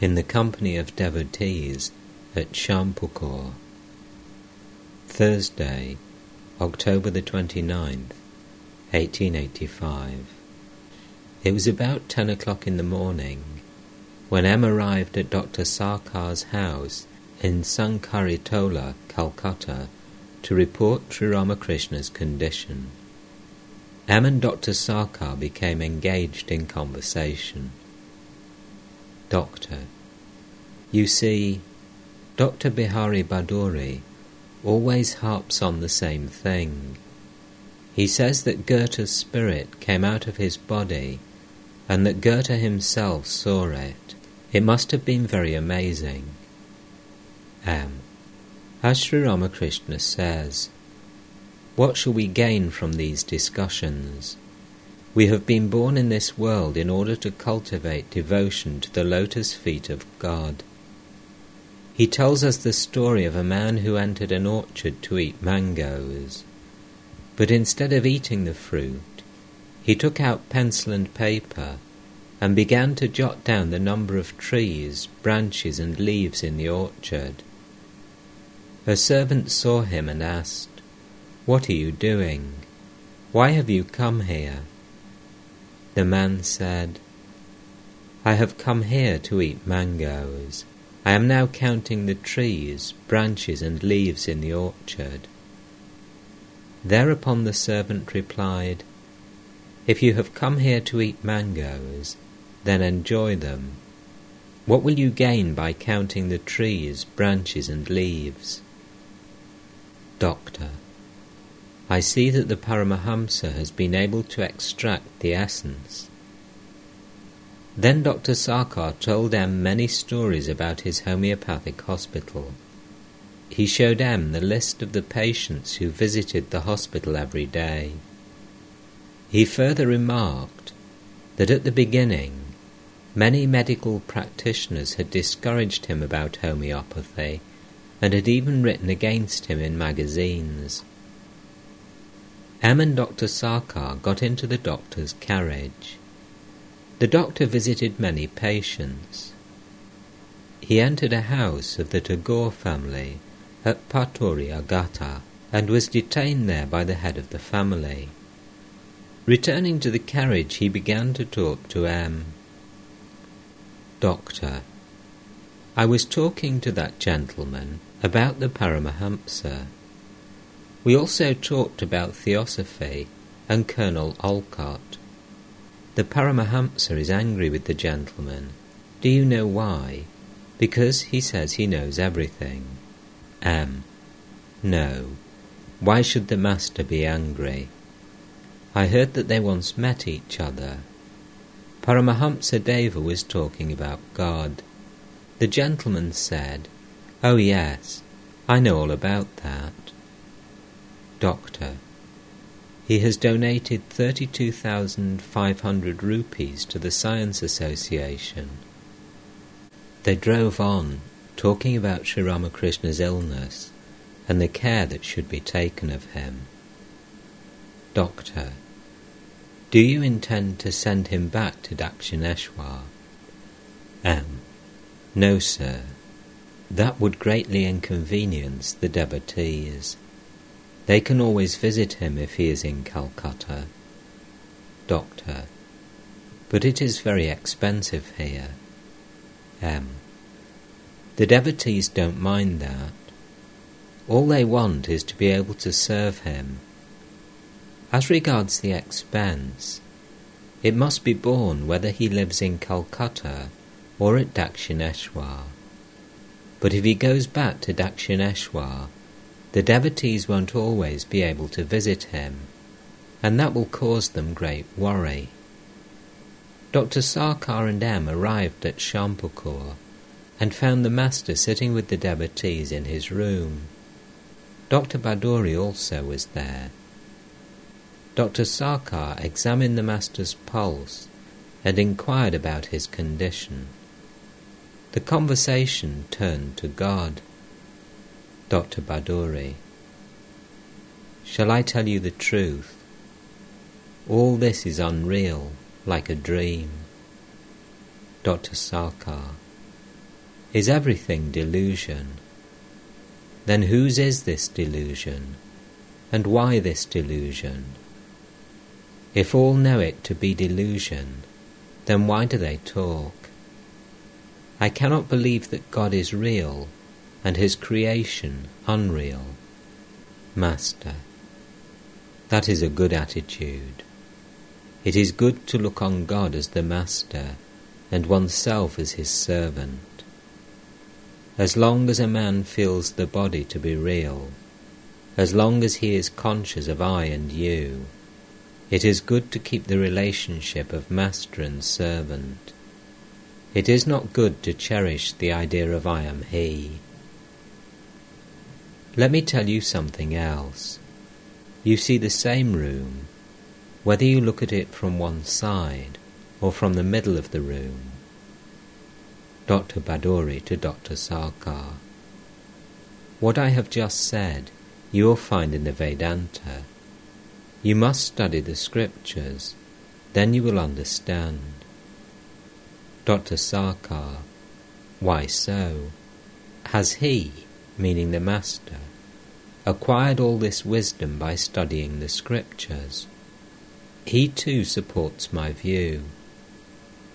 in the company of devotees at Shyampukur. Thursday, October the 29th, 1885. It was about ten o'clock in the morning when M arrived at Dr. Sarkar's house in Sankaritola, Calcutta, to report Sri Ramakrishna's condition. M and Dr. Sarkar became engaged in conversation. Doctor, you see, Dr. Bihari Bhaduri always harps on the same thing. He says that Goethe's spirit came out of his body and that Goethe himself saw it. It must have been very amazing. M. As Sri Ramakrishna says, what shall we gain from these discussions? We have been born in this world in order to cultivate devotion to the lotus feet of God. He tells us the story of a man who entered an orchard to eat mangoes. But instead of eating the fruit, he took out pencil and paper and began to jot down the number of trees, branches, and leaves in the orchard. A servant saw him and asked, What are you doing? Why have you come here? The man said, I have come here to eat mangoes. I am now counting the trees, branches, and leaves in the orchard. Thereupon the servant replied, If you have come here to eat mangoes, then enjoy them. What will you gain by counting the trees, branches, and leaves? Doctor, I see that the Paramahamsa has been able to extract the essence then Dr. Sarkar told M many stories about his homeopathic hospital. He showed M the list of the patients who visited the hospital every day. He further remarked that at the beginning many medical practitioners had discouraged him about homeopathy and had even written against him in magazines. M and Dr. Sarkar got into the doctor's carriage. The doctor visited many patients. He entered a house of the Tagore family at Pathuriaghata and was detained there by the head of the family. Returning to the carriage, he began to talk to M. Doctor, I was talking to that gentleman about the Paramahamsa. We also talked about Theosophy and Colonel Olcott. The Paramahamsa is angry with the gentleman. Do you know why? Because he says he knows everything. M. No. Why should the master be angry? I heard that they once met each other. Paramahamsa Deva was talking about God. The gentleman said, Oh yes, I know all about that. Doctor. He has donated 32,500 rupees to the Science Association. They drove on, talking about Sri Ramakrishna's illness and the care that should be taken of him. Doctor, do you intend to send him back to Dakshineshwar? M. No, sir. That would greatly inconvenience the devotees. They can always visit him if he is in Calcutta. Doctor. But it is very expensive here. M. The devotees don't mind that. All they want is to be able to serve him. As regards the expense, it must be borne whether he lives in Calcutta or at Dakshineshwar. But if he goes back to Dakshineshwar, the devotees won't always be able to visit him, and that will cause them great worry. Dr. Sarkar and M arrived at Shyampukur and found the master sitting with the devotees in his room. Dr. Bhaduri also was there. Dr. Sarkar examined the master's pulse and inquired about his condition. The conversation turned to God. Dr. Bhaduri. Shall I tell you the truth? All this is unreal, like a dream. Dr. Sarkar. Is everything delusion? Then whose is this delusion? And why this delusion? If all know it to be delusion, then why do they talk? I cannot believe that God is real and his creation unreal. Master, that is a good attitude. It is good to look on God as the Master and oneself as his servant. As long as a man feels the body to be real, as long as he is conscious of I and you, it is good to keep the relationship of master and servant. It is not good to cherish the idea of I am he. Let me tell you something else. You see the same room, whether you look at it from one side or from the middle of the room. Dr. Bhaduri to Dr. Sarkar. What I have just said you will find in the Vedanta. You must study the scriptures, then you will understand. Dr. Sarkar. Why so? Has he, meaning the Master, acquired all this wisdom by studying the scriptures? He too supports my view.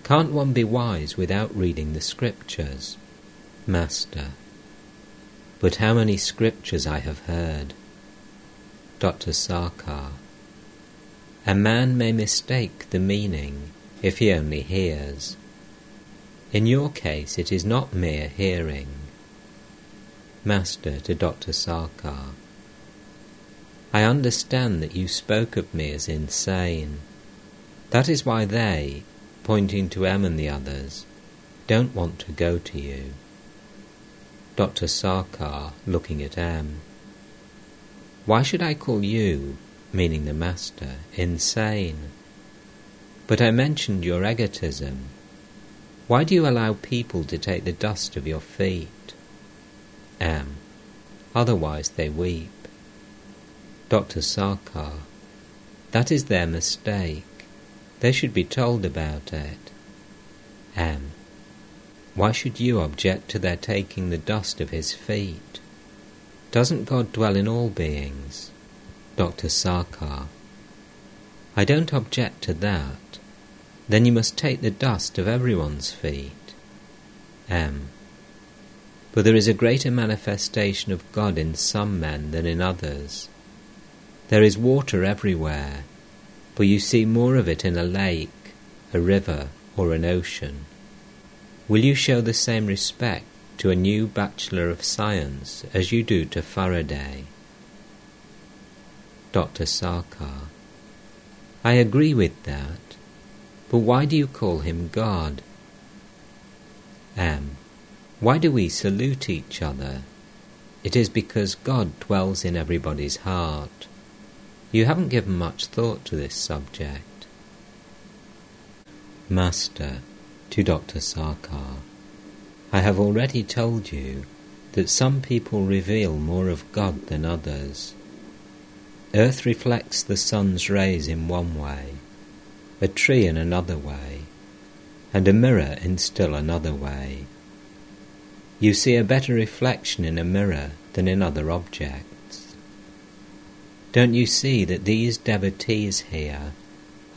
Can't one be wise without reading the scriptures? Master. But how many scriptures I have heard. Dr. Sarkar. A man may mistake the meaning if he only hears. In your case, it is not mere hearing. Master to Dr. Sarkar. I understand that you spoke of me as insane. That is why they, pointing to M and the others, don't want to go to you. Dr. Sarkar, looking at M. Why should I call you, meaning the Master, insane? But I mentioned your egotism. Why do you allow people to take the dust of your feet? M. Otherwise they weep. Dr. Sarkar, that is their mistake. They should be told about it. M. Why should you object to their taking the dust of his feet? Doesn't God dwell in all beings? Dr. Sarkar. I don't object to that. Then you must take the dust of everyone's feet. M. But there is a greater manifestation of God in some men than in others. There is water everywhere, but you see more of it in a lake, a river, or an ocean. Will you show the same respect to a new Bachelor of Science as you do to Faraday? Dr. Sarkar. I agree with that, but why do you call him God? M. Why do we salute each other? It is because God dwells in everybody's heart. You haven't given much thought to this subject. Master, to Dr. Sarkar, I have already told you that some people reveal more of God than others. Earth reflects the sun's rays in one way, a tree in another way, and a mirror in still another way. You see a better reflection in a mirror than in other objects. Don't you see that these devotees here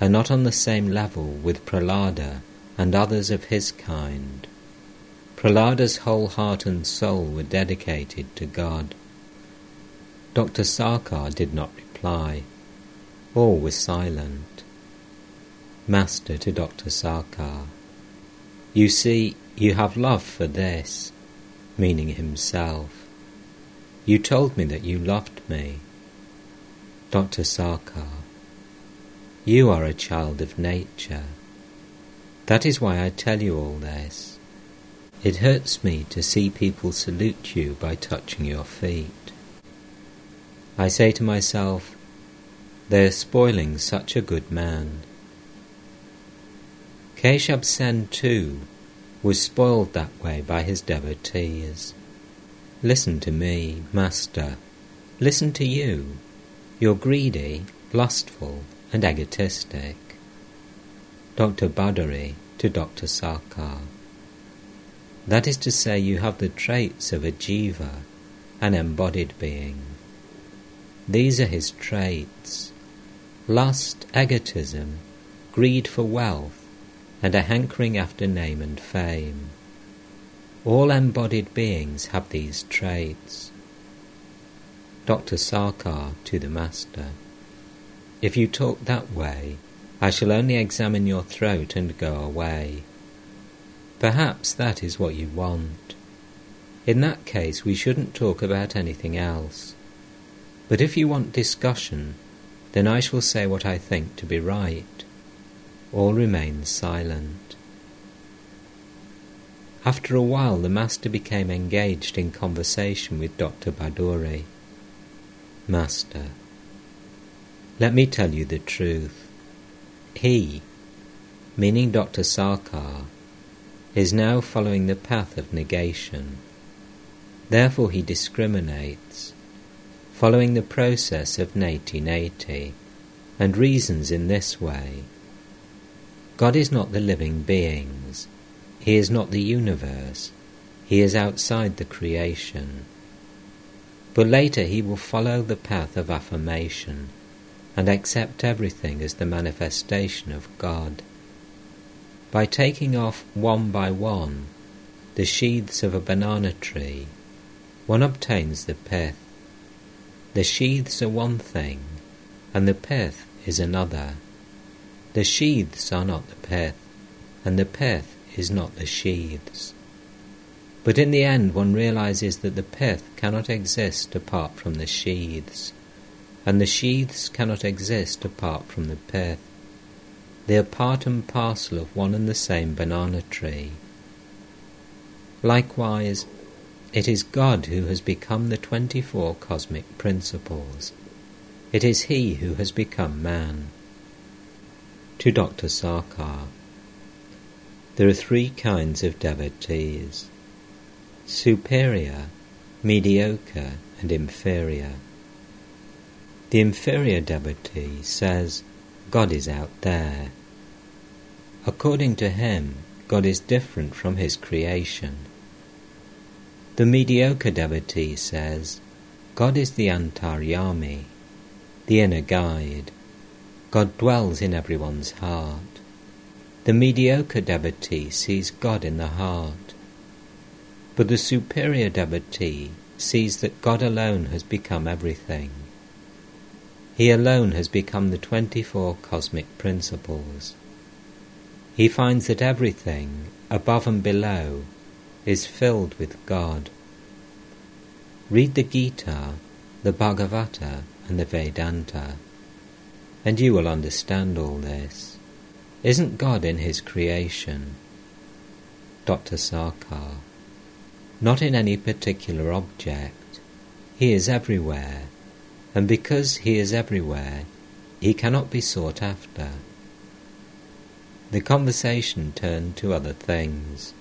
are not on the same level with Prahlada and others of his kind? Prahlada's whole heart and soul were dedicated to God. Dr. Sarkar did not reply. All was silent. Master to Dr. Sarkar. You see, you have love for this, meaning himself. You told me that you loved me. Dr. Sarkar, you are a child of nature. That is why I tell you all this. It hurts me to see people salute you by touching your feet. I say to myself, they are spoiling such a good man. Keshab Sen too was spoiled that way by his devotees. Listen to me, Master. Listen to you. You're greedy, lustful, and egotistic. Dr. Bhaduri to Dr. Sarkar. That is to say, you have the traits of a jiva, an embodied being. These are his traits lust, egotism, greed for wealth, and a hankering after name and fame. All embodied beings have these traits. Dr. Sarkar to the Master If you talk that way, I shall only examine your throat and go away. Perhaps that is what you want. In that case, we shouldn't talk about anything else. But if you want discussion, then I shall say what I think to be right. All remained silent. After a while, the Master became engaged in conversation with Dr. Bhaduri. Master, let me tell you the truth. He, meaning Dr. Sarkar, is now following the path of negation. Therefore he discriminates, following the process of neti neti, and reasons in this way. God is not the living beings, He is not the universe, He is outside the creation. But later he will follow the path of affirmation and accept everything as the manifestation of God. By taking off one by one the sheaths of a banana tree, one obtains the pith. The sheaths are one thing, and the pith is another. The sheaths are not the pith, and the pith is not the sheaths. But in the end, one realizes that the pith cannot exist apart from the sheaths, and the sheaths cannot exist apart from the pith. They are part and parcel of one and the same banana tree. Likewise, it is God who has become the twenty four cosmic principles. It is He who has become man. To Dr. Sarkar, there are three kinds of devotees superior, mediocre, and inferior. The inferior devotee says, God is out there. According to him, God is different from his creation. The mediocre devotee says, God is the Antaryami, the inner guide. God dwells in everyone's heart. The mediocre devotee sees God in the heart. But the superior devotee sees that God alone has become everything. He alone has become the twenty-four cosmic principles. He finds that everything, above and below, is filled with God. Read the Gita, the Bhagavata, and the Vedanta, and you will understand all this. Isn't God in His creation? Dr. Sarkar. Not in any particular object. He is everywhere, and because He is everywhere, He cannot be sought after. The conversation turned to other things.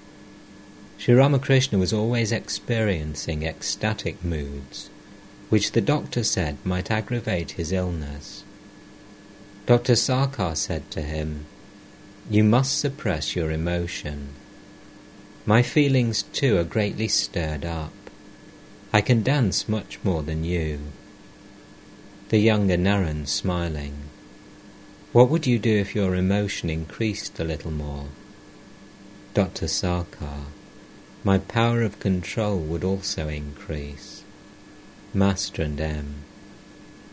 Sri Ramakrishna was always experiencing ecstatic moods, which the doctor said might aggravate his illness. Dr. Sarkar said to him, You must suppress your emotion. My feelings too are greatly stirred up. I can dance much more than you. The younger Naren smiling. What would you do if your emotion increased a little more? Dr. Sarkar, my power of control would also increase. Master and M,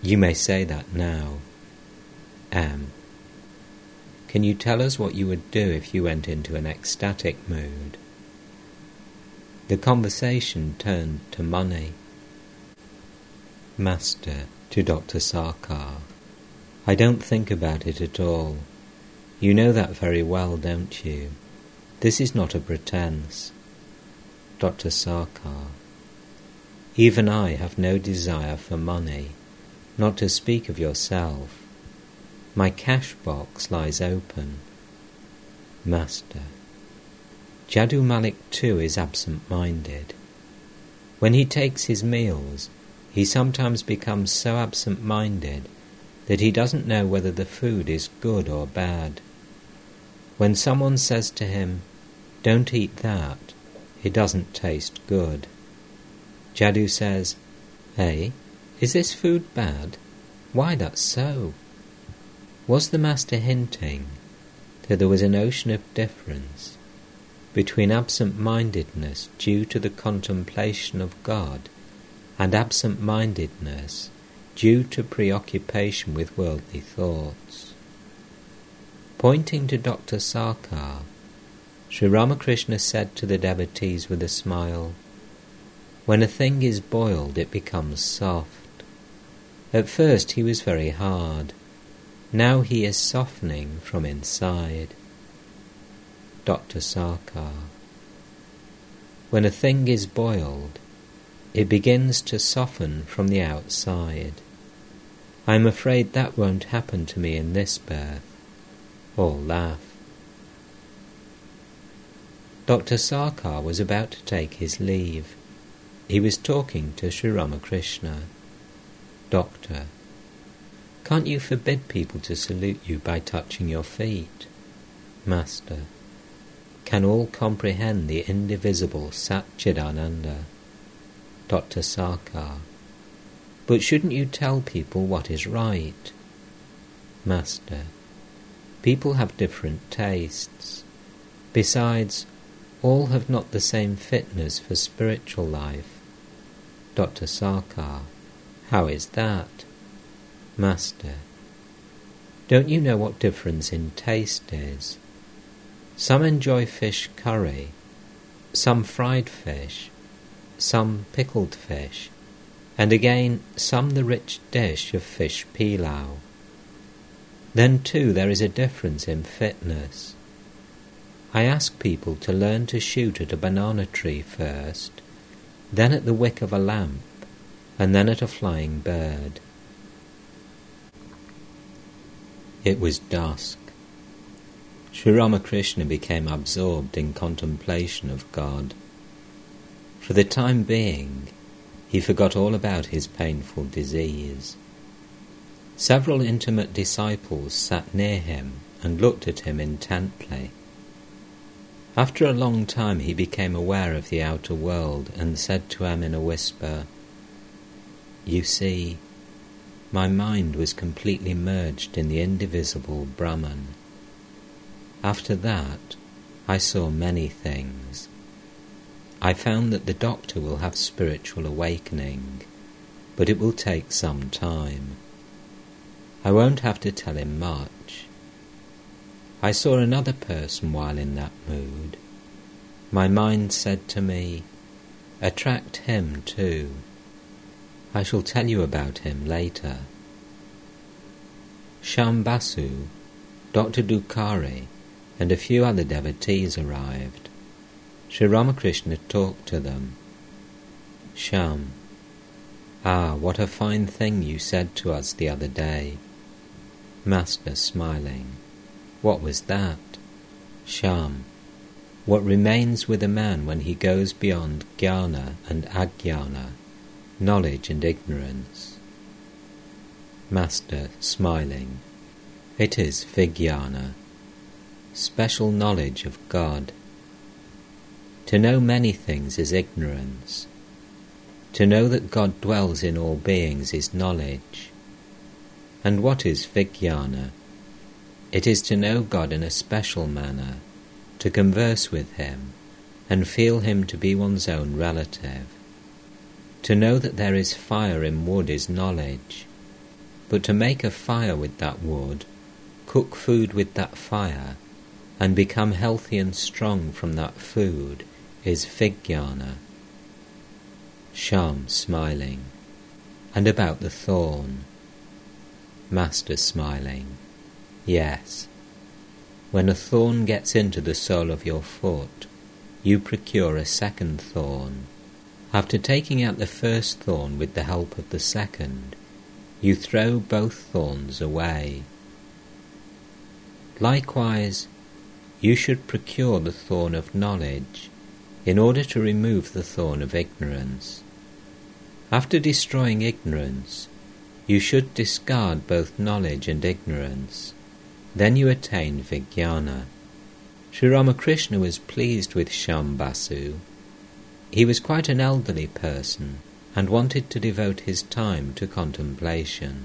you may say that now. M, can you tell us what you would do if you went into an ecstatic mood? The conversation turned to money. Master to Dr. Sarkar. I don't think about it at all. You know that very well, don't you? This is not a pretence. Dr. Sarkar. Even I have no desire for money, not to speak of yourself. My cash box lies open. Master. Jadu Malik too is absent minded. When he takes his meals, he sometimes becomes so absent minded that he doesn't know whether the food is good or bad. When someone says to him, Don't eat that, It doesn't taste good. Jadu says, Eh, is this food bad? Why, that's so. Was the Master hinting that there was an ocean of difference between absent mindedness due to the contemplation of God and absent mindedness due to preoccupation with worldly thoughts? Pointing to Dr. Sarkar, Sri Ramakrishna said to the devotees with a smile, When a thing is boiled, it becomes soft. At first he was very hard. Now he is softening from inside. Dr. Sarkar. When a thing is boiled, it begins to soften from the outside. I am afraid that won't happen to me in this birth. All laugh. Dr. Sarkar was about to take his leave. He was talking to Sri Ramakrishna. Doctor, can't you forbid people to salute you by touching your feet? Master, can all comprehend the indivisible Satchidananda? Dr. Sarkar, but shouldn't you tell people what is right? Master, people have different tastes. Besides, all have not the same fitness for spiritual life. Dr. Sarkar, how is that? Master, don't you know what difference in taste is? Some enjoy fish curry, some fried fish, some pickled fish, and again some the rich dish of fish pilau. Then too there is a difference in fitness. I ask people to learn to shoot at a banana tree first, then at the wick of a lamp, and then at a flying bird. It was dusk. Sri Ramakrishna became absorbed in contemplation of God. For the time being, he forgot all about his painful disease. Several intimate disciples sat near him and looked at him intently. After a long time he became aware of the outer world and said to them in a whisper, You see, my mind was completely merged in the indivisible Brahman. After that, I saw many things. I found that the doctor will have spiritual awakening, but it will take some time. I won't have to tell him much. I saw another person while in that mood. My mind said to me, Attract him too. I shall tell you about him later. Shyam Dr. Dukari, and a few other devotees arrived. Sri Ramakrishna talked to them. Shyam, ah, what a fine thing you said to us the other day. Master smiling. What was that? Shyam. What remains with a man when he goes beyond jnana and ajnana, knowledge and ignorance? Master, smiling. It is vijnana, special knowledge of God. To know many things is ignorance. To know that God dwells in all beings is knowledge. And what is vijnana? It is to know God in a special manner, to converse with Him, and feel Him to be one's own relative. To know that there is fire in wood is knowledge, but to make a fire with that wood, cook food with that fire, and become healthy and strong from that food is vijnana. Shyam smiling, and about the thorn. Master smiling. Yes. When a thorn gets into the sole of your foot, you procure a second thorn. After taking out the first thorn with the help of the second, you throw both thorns away. Likewise, you should procure the thorn of knowledge in order to remove the thorn of ignorance. After destroying ignorance, you should discard both knowledge and ignorance. Then you attain Vijnana. Sri Ramakrishna was pleased with Shyam Basu He was quite an elderly person and wanted to devote his time to contemplation.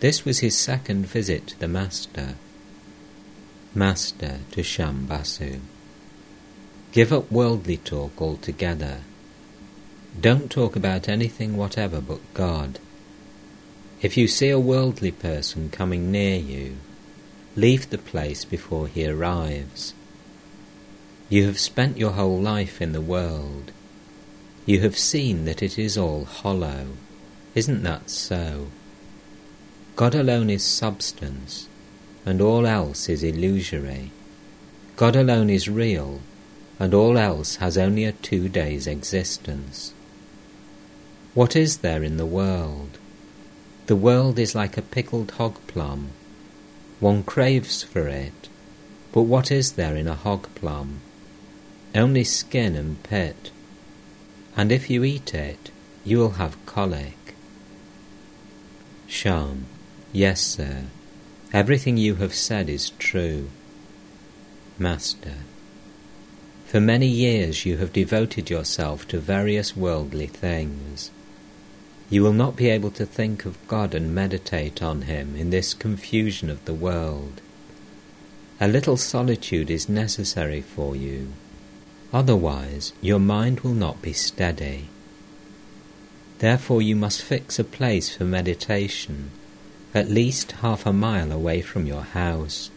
This was his second visit to the Master. Master to Shyam Basu. Give up worldly talk altogether. Don't talk about anything whatever but God. If you see a worldly person coming near you, leave the place before he arrives. You have spent your whole life in the world. You have seen that it is all hollow. Isn't that so? God alone is substance, and all else is illusory. God alone is real, and all else has only a two days' existence. What is there in the world? The world is like a pickled hog plum. One craves for it, but what is there in a hog plum? Only skin and pit. And if you eat it, you will have colic. Shyam, yes, sir, everything you have said is true. Master, for many years you have devoted yourself to various worldly things. You will not be able to think of God and meditate on Him in this confusion of the world. A little solitude is necessary for you. Otherwise, your mind will not be steady. Therefore, you must fix a place for meditation, at least half a mile away from your house.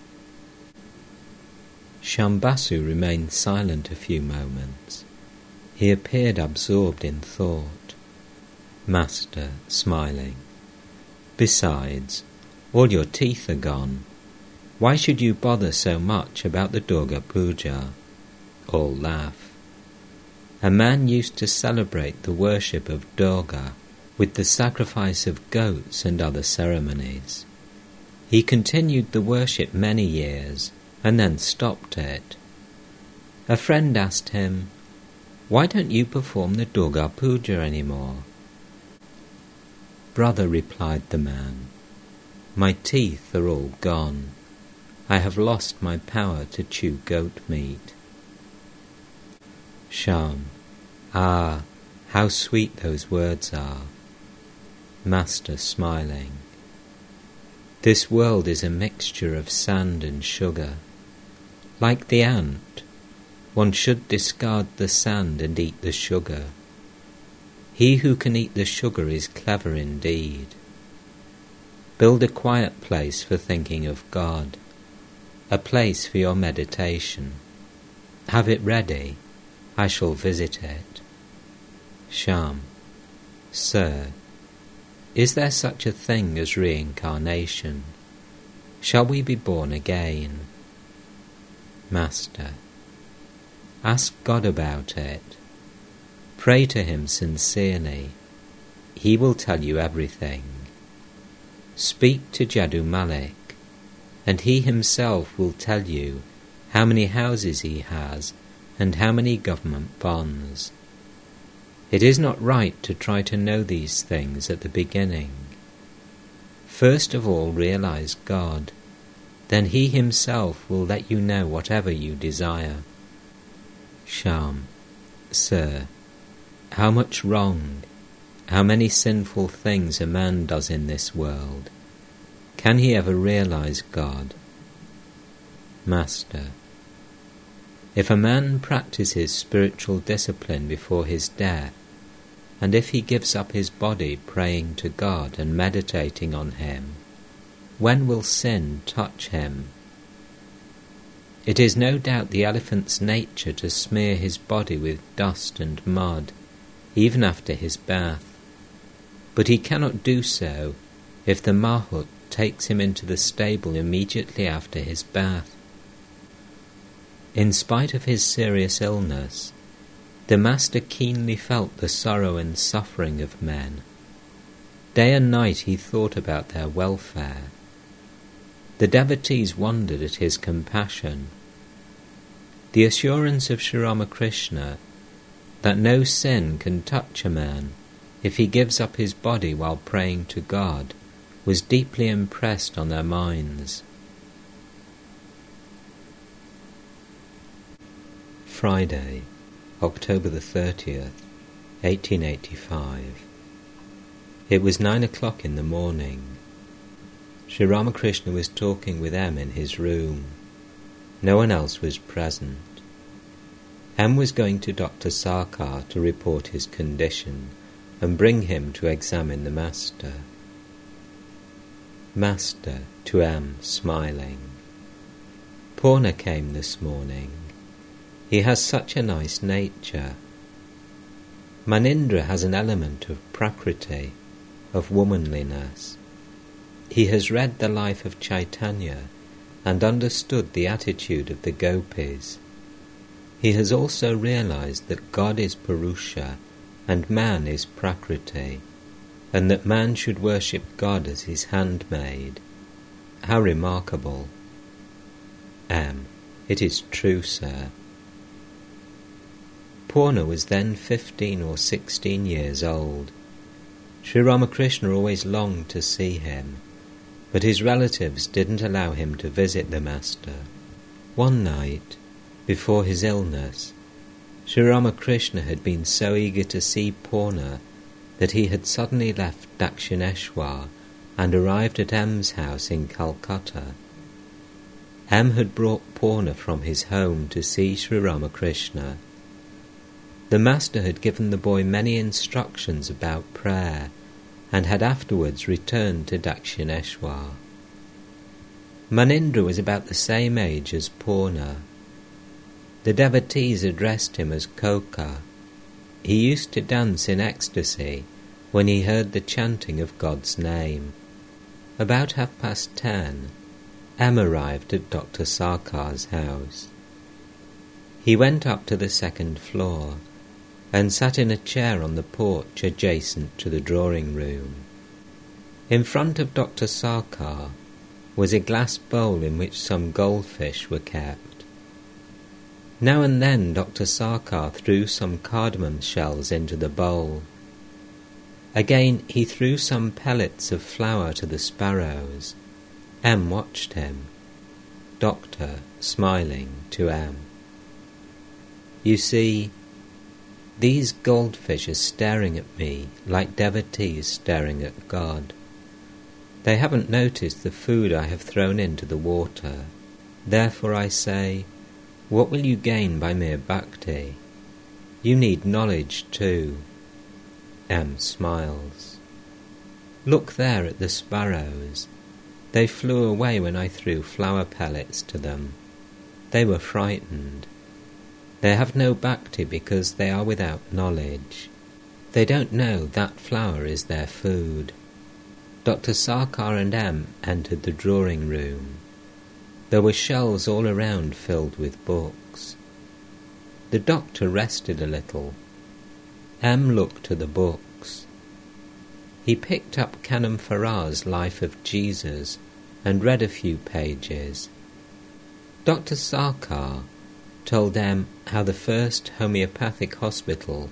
Shyam Basu remained silent a few moments. He appeared absorbed in thought. Master, smiling. Besides, all your teeth are gone. Why should you bother so much about the Durga Puja? All laugh. A man used to celebrate the worship of Durga with the sacrifice of goats and other ceremonies. He continued the worship many years and then stopped it. A friend asked him, Why don't you perform the Durga Puja any more? Brother, replied the man, my teeth are all gone. I have lost my power to chew goat meat. Shyam, ah, how sweet those words are. Master smiling. This world is a mixture of sand and sugar. Like the ant, one should discard the sand and eat the sugar. He who can eat the sugar is clever indeed. Build a quiet place for thinking of God, a place for your meditation. Have it ready, I shall visit it. Shyam, Sir, is there such a thing as reincarnation? Shall we be born again? Master, ask God about it. Pray to him sincerely. He will tell you everything. Speak to Jadu Malik, and he himself will tell you how many houses he has and how many government bonds. It is not right to try to know these things at the beginning. First of all, realize God, then He Himself will let you know whatever you desire. Shyam, Sir, how much wrong, how many sinful things a man does in this world. Can he ever realize God? Master, if a man practices spiritual discipline before his death, and if he gives up his body praying to God and meditating on Him, when will sin touch him? It is no doubt the elephant's nature to smear his body with dust and mud even after his bath. But he cannot do so if the mahout takes him into the stable immediately after his bath. In spite of his serious illness, the Master keenly felt the sorrow and suffering of men. Day and night he thought about their welfare. The devotees wondered at his compassion. The assurance of Sri Ramakrishna that no sin can touch a man if he gives up his body while praying to God was deeply impressed on their minds. Friday, October the 30th, 1885. It was nine o'clock in the morning. Sri Ramakrishna was talking with M in his room. No one else was present. M was going to Dr. Sarkar to report his condition and bring him to examine the Master. Master to M, smiling. Purna came this morning. He has such a nice nature. Manindra has an element of prakriti, of womanliness. He has read the life of Chaitanya and understood the attitude of the gopis. He has also realized that God is Purusha and man is Prakriti, and that man should worship God as his handmaid. How remarkable! M. It is true, sir. Purna was then fifteen or sixteen years old. Sri Ramakrishna always longed to see him, but his relatives didn't allow him to visit the Master. One night, before his illness, Sri Ramakrishna had been so eager to see Purna that he had suddenly left Dakshineshwar and arrived at M's house in Calcutta. M had brought Purna from his home to see Sri Ramakrishna. The Master had given the boy many instructions about prayer and had afterwards returned to Dakshineshwar. Manindra was about the same age as Purna. The devotees addressed him as Khoka. He used to dance in ecstasy when he heard the chanting of God's name. About half past ten, M arrived at Dr. Sarkar's house. He went up to the second floor and sat in a chair on the porch adjacent to the drawing room. In front of Dr. Sarkar was a glass bowl in which some goldfish were kept. Now and then Dr. Sarkar threw some cardamom shells into the bowl. Again he threw some pellets of flour to the sparrows. M watched him. Doctor, smiling, to M. You see, these goldfish are staring at me like devotees staring at God. They haven't noticed the food I have thrown into the water. Therefore I say, what will you gain by mere bhakti? You need knowledge too. M smiles. Look there at the sparrows. They flew away when I threw flour pellets to them. They were frightened. They have no bhakti because they are without knowledge. They don't know that flour is their food. Dr. Sarkar and M entered the drawing room. There were shelves all around filled with books. The doctor rested a little. M looked to the books. He picked up Canon Farrar's Life of Jesus and read a few pages. Dr. Sarkar told them how the first homeopathic hospital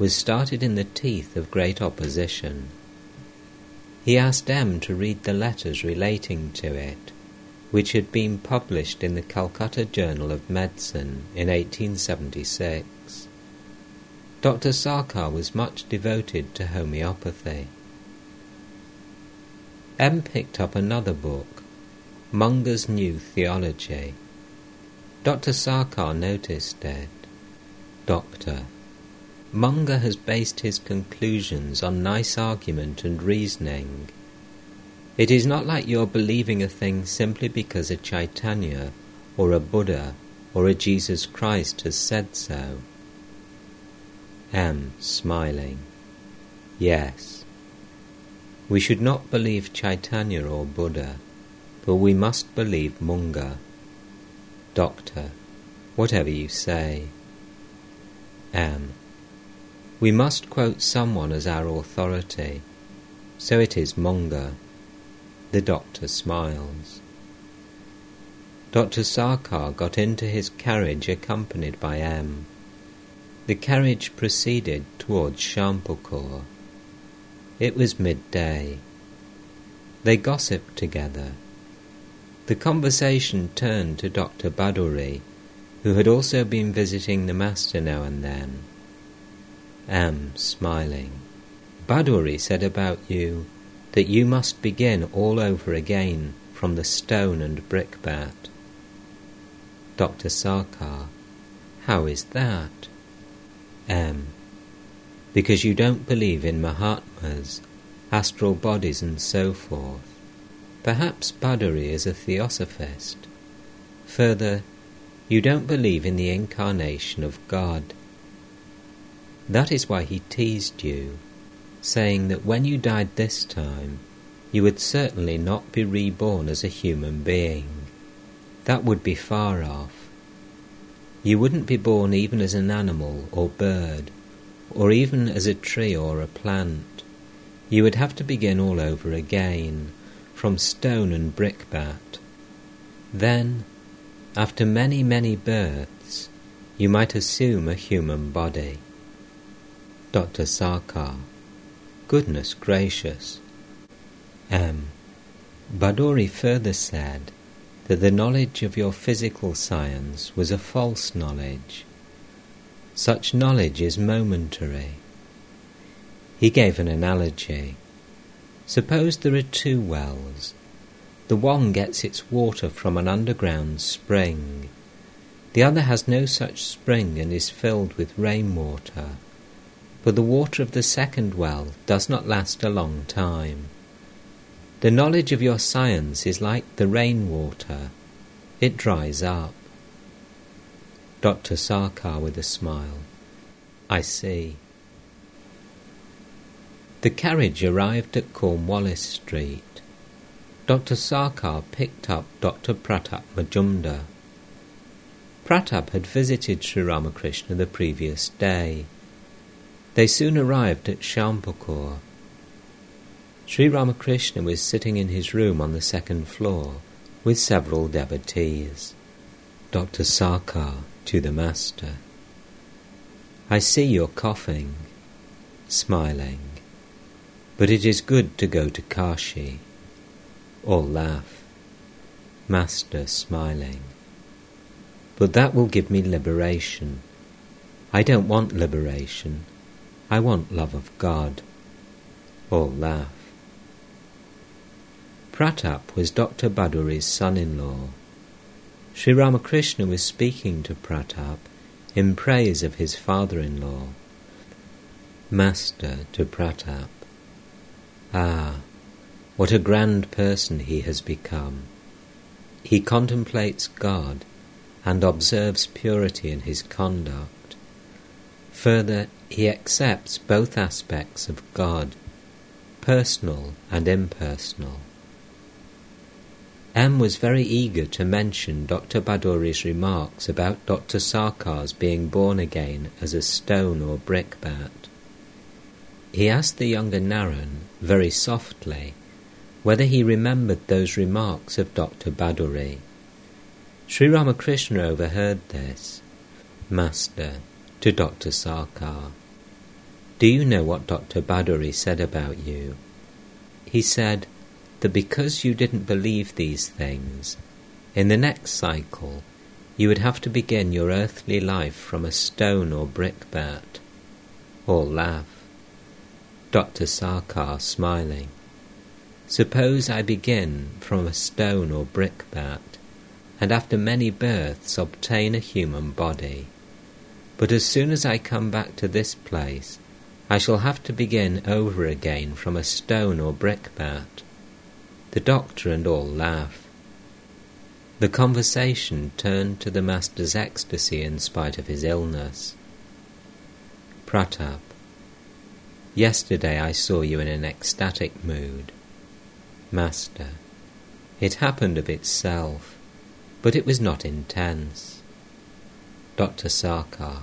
was started in the teeth of great opposition. He asked M to read the letters relating to it, which had been published in the Calcutta Journal of Medicine in 1876. Dr. Sarkar was much devoted to homeopathy. M picked up another book, Munger's New Theology, Dr. Sarkar noticed it. Doctor. Munger has based his conclusions on nice argument and reasoning. It is not like your believing a thing simply because a Chaitanya, or a Buddha, or a Jesus Christ has said so. M. Smiling. Yes. We should not believe Chaitanya or Buddha, but we must believe Munger. Doctor, whatever you say. M. We must quote someone as our authority, so it is Munger. The doctor smiles. Dr. Sarkar got into his carriage accompanied by M. The carriage proceeded towards Shyampukur. It was midday. They gossiped together. The conversation turned to Dr. Bhaduri, who had also been visiting the Master now and then. M. Smiling. Bhaduri said about you that you must begin all over again from the stone and brickbat. Dr. Sarkar. How is that? M. Because you don't believe in Mahatmas, astral bodies, and so forth. Perhaps Bhaduri is a theosophist. Further, you don't believe in the incarnation of God. That is why he teased you, saying that when you died this time, you would certainly not be reborn as a human being. That would be far off. You wouldn't be born even as an animal or bird, or even as a tree or a plant. You would have to begin all over again, from stone and brickbat. Then after many, many births, you might assume a human body. Dr. Sarkar. Goodness gracious. M. Bhaduri further said that the knowledge of your physical science was a false knowledge. Such knowledge is momentary. He gave an analogy. Suppose there are two wells the one gets its water from an underground spring. The other has no such spring and is filled with rainwater. But the water of the second well does not last a long time. The knowledge of your science is like the rainwater. It dries up. Dr. Sarkar with a smile. I see. The carriage arrived at Cornwallis Street. Dr. Sarkar picked up Dr. Pratap Majumdar. Pratap had visited Sri Ramakrishna the previous day. They soon arrived at Shyampukur. Sri Ramakrishna was sitting in his room on the second floor with several devotees. Dr. Sarkar to the Master. I see you're coughing, smiling, but it is good to go to Kashi. All laugh. Master smiling. But that will give me liberation. I don't want liberation. I want love of God. All laugh. Pratap was Dr. Bhaduri's son-in-law. Sri Ramakrishna was speaking to Pratap in praise of his father-in-law. Master to Pratap. Ah, what a grand person he has become. He contemplates God and observes purity in his conduct. Further, he accepts both aspects of God, personal and impersonal. M was very eager to mention Dr. Bhaduri's remarks about Dr. Sarkar's being born again as a stone or brickbat. He asked the younger Naren very softly whether he remembered those remarks of Dr. Bhaduri. Sri Ramakrishna overheard this. Master, to Dr. Sarkar, do you know what Dr. Bhaduri said about you? He said that because you didn't believe these things, in the next cycle you would have to begin your earthly life from a stone or brickbat. All laugh. Dr. Sarkar smiling. Suppose I begin from a stone or brickbat, and after many births obtain a human body. But as soon as I come back to this place, I shall have to begin over again from a stone or brickbat. The doctor and all laugh. The conversation turned to the master's ecstasy in spite of his illness. Pratap, yesterday I saw you in an ecstatic mood. Master, it happened of itself, but it was not intense. Dr. Sarkar,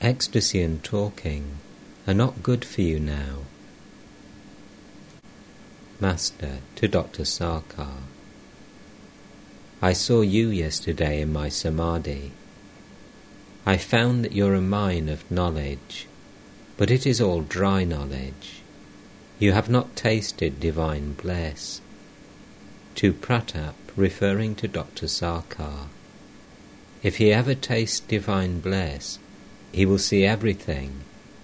ecstasy and talking are not good for you now. Master, to Dr. Sarkar, I saw you yesterday in my samadhi. I found that you're a mine of knowledge, but it is all dry knowledge. You have not tasted divine bliss. To Pratap, referring to Dr. Sarkar, If he ever tastes divine bliss, he will see everything,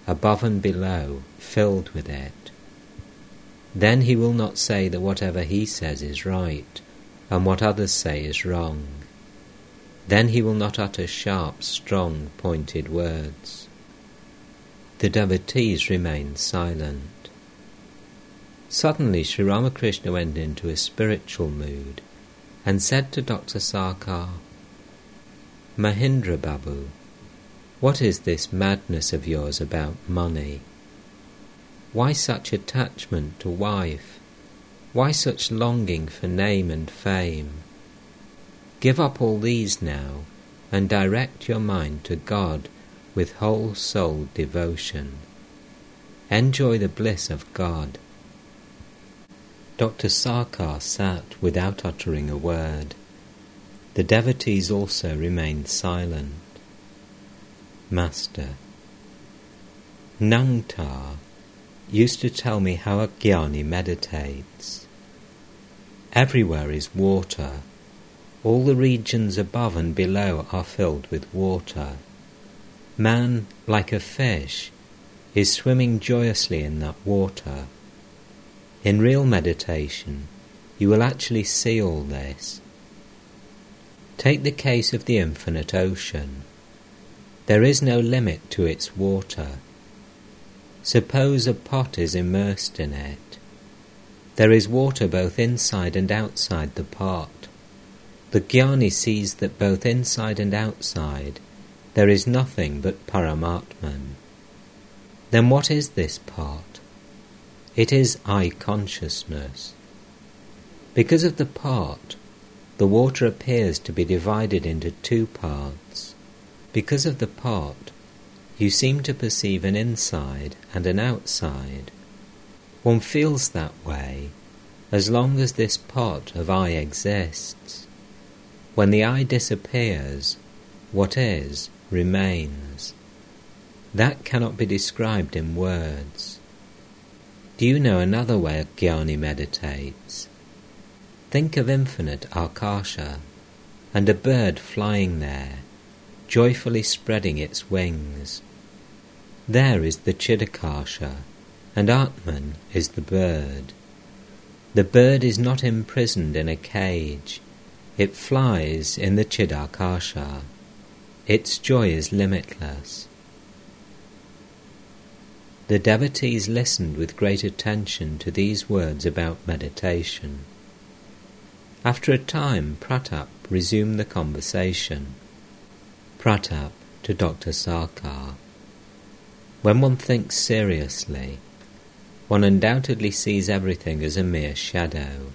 above and below, filled with it. Then he will not say that whatever he says is right, and what others say is wrong. Then he will not utter sharp, strong, pointed words. The devotees remained silent. Suddenly Sri Ramakrishna went into a spiritual mood and said to Dr. Sarkar, Mahendra Babu, what is this madness of yours about money? Why such attachment to wife? Why such longing for name and fame? Give up all these now, and direct your mind to God with whole soul devotion. Enjoy the bliss of God. Dr. Sarkar sat without uttering a word. The devotees also remained silent. Master Nangtar used to tell me how a jnani meditates. Everywhere is water all the regions above and below are filled with water. Man, like a fish, is swimming joyously in that water. In real meditation, you will actually see all this. Take the case of the infinite ocean. There is no limit to its water. Suppose a pot is immersed in it. There is water both inside and outside the pot. The jnani sees that both inside and outside there is nothing but Paramatman. Then what is this part? It is I consciousness. Because of the part, the water appears to be divided into two parts. Because of the part, you seem to perceive an inside and an outside. One feels that way as long as this part of I exists. When the I disappears, what is remains. That cannot be described in words. Do you know another way a jnani meditates? Think of infinite Akasha and a bird flying there, joyfully spreading its wings. There is the Chidakasha, and Atman is the bird. The bird is not imprisoned in a cage it flies in the Chidakasha. Its joy is limitless. The devotees listened with great attention to these words about meditation. After a time, Pratap resumed the conversation. Pratap to Dr. Sarkar. When one thinks seriously, one undoubtedly sees everything as a mere shadow.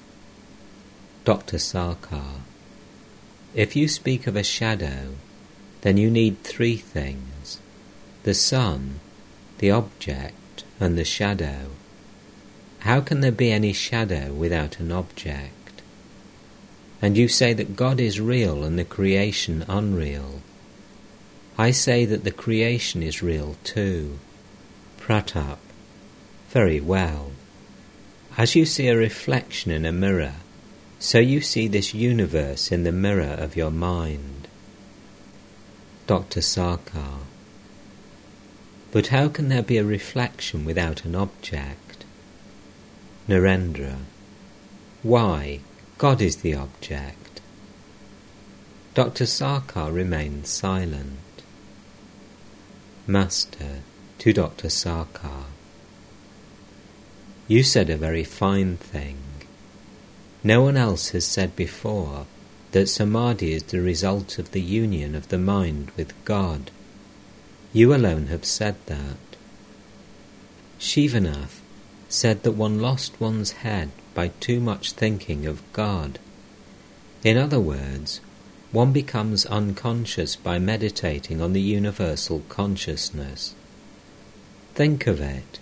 Dr. Sarkar. If you speak of a shadow, then you need three things the sun, the object, and the shadow. How can there be any shadow without an object? And you say that God is real and the creation unreal. I say that the creation is real too. Pratap. Very well. As you see a reflection in a mirror, so you see this universe in the mirror of your mind. Dr. Sarkar. But how can there be a reflection without an object? Narendra. Why? God is the object. Dr. Sarkar remained silent. Master to Dr. Sarkar. You said a very fine thing. No one else has said before that samadhi is the result of the union of the mind with God. You alone have said that. Shivanath said that one lost one's head by too much thinking of God. In other words, one becomes unconscious by meditating on the universal consciousness. Think of it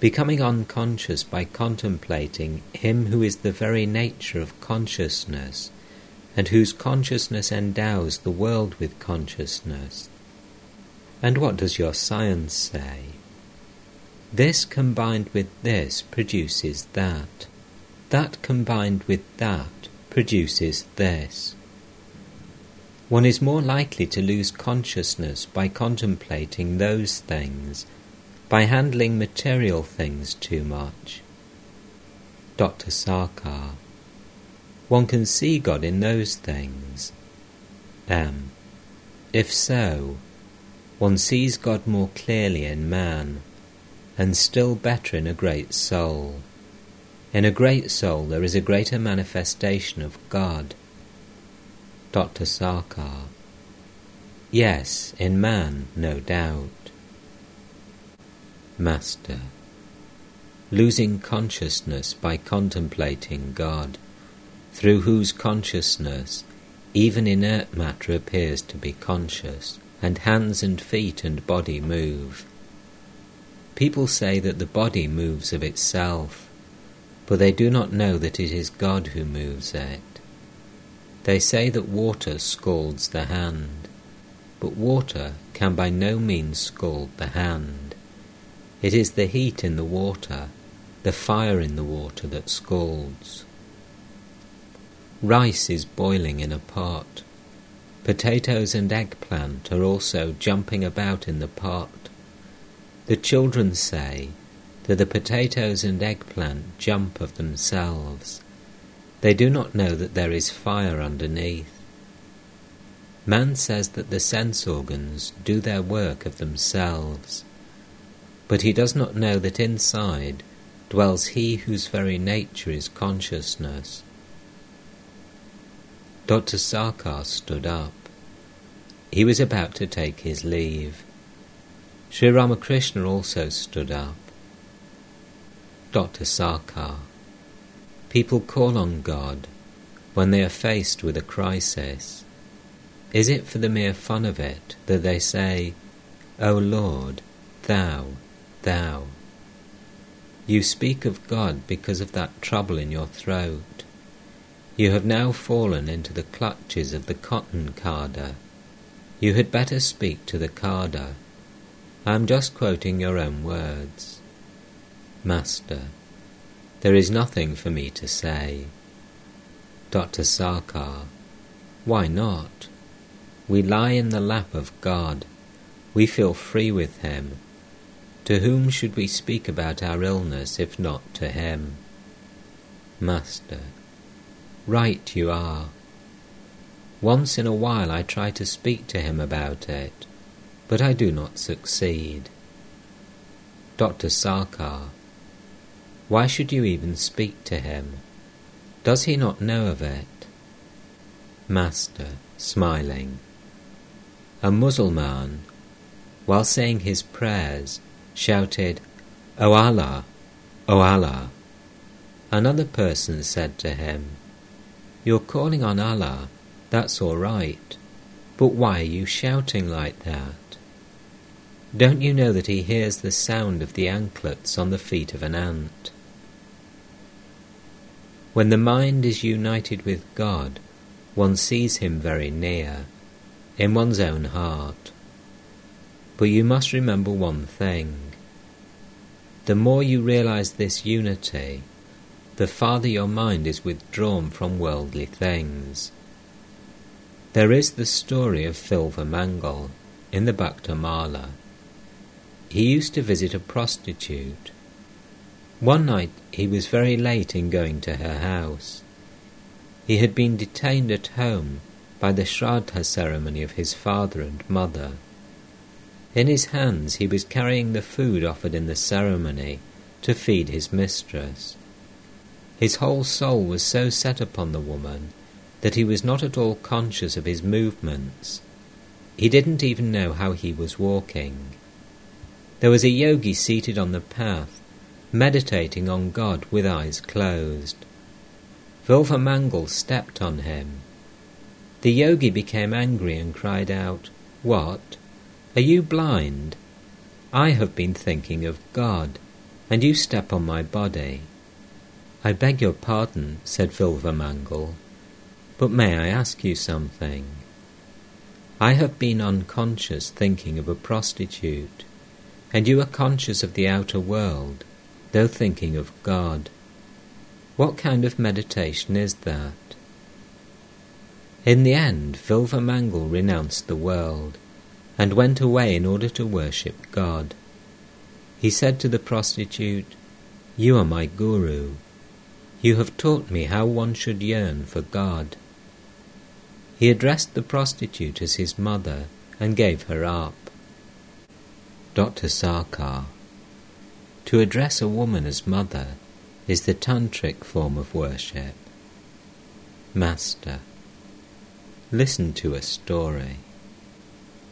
becoming unconscious by contemplating Him who is the very nature of consciousness, and whose consciousness endows the world with consciousness. And what does your science say? This combined with this produces that. That combined with that produces this. one is more likely to lose consciousness by contemplating those things, by handling material things too much. Dr. Sarkar. One can see God in those things. M. If so, one sees God more clearly in man, and still better in a great soul. In a great soul there is a greater manifestation of God. Dr. Sarkar. Yes, in man, no doubt. Master. Losing consciousness by contemplating God, through whose consciousness even inert matter appears to be conscious, and hands and feet and body move. People say that the body moves of itself, but they do not know that it is God who moves it. They say that water scalds the hand, but water can by no means scald the hand. It is the heat in the water, the fire in the water that scalds. Rice is boiling in a pot. Potatoes and eggplant are also jumping about in the pot. The children say that the potatoes and eggplant jump of themselves. They do not know that there is fire underneath. Man says that the sense organs do their work of themselves, but he does not know that inside dwells he whose very nature is consciousness. Dr. Sarkar stood up. He was about to take his leave. Sri Ramakrishna also stood up. Dr. Sarkar. People call on God when they are faced with a crisis. Is it for the mere fun of it that they say, O Lord, Thou, Thou? You speak of God because of that trouble in your throat. You have now fallen into the clutches of the cotton carder. You had better speak to the carder I am just quoting your own words. Master, there is nothing for me to say. Dr. Sarkar, why not? We lie in the lap of God. We feel free with Him. To whom should we speak about our illness if not to Him? Master, right you are. Once in a while I try to speak to Him about it but I do not succeed. Dr. Sarkar, why should you even speak to him? Does he not know of it? Master, smiling, a Mussulman, while saying his prayers, shouted, O Allah, O Allah. Another person said to him, You're calling on Allah, that's all right, but why are you shouting like that? Don't you know that he hears the sound of the anklets on the feet of an ant? When the mind is united with God, one sees him very near, in one's own heart. But you must remember one thing. The more you realize this unity, the farther your mind is withdrawn from worldly things. There is the story of Vilvamangal in the Bhaktamala he used to visit a prostitute. One night he was very late in going to her house. He had been detained at home by the Shraddha ceremony of his father and mother. In his hands he was carrying the food offered in the ceremony to feed his mistress. His whole soul was so set upon the woman that he was not at all conscious of his movements. He didn't even know how he was walking. There was a yogi seated on the path, meditating on God with eyes closed. Vilvamangal stepped on him. The yogi became angry and cried out, What? Are you blind? I have been thinking of God, and you step on my body. I beg your pardon, said Vilvamangal, but may I ask you something? I have been unconscious thinking of a prostitute and you are conscious of the outer world, though thinking of God. What kind of meditation is that? In the end, Vilvamangal renounced the world and went away in order to worship God. He said to the prostitute, You are my guru. You have taught me how one should yearn for God. He addressed the prostitute as his mother and gave her up. Dr. Sarkar To address a woman as mother is the tantric form of worship. Master Listen to a story.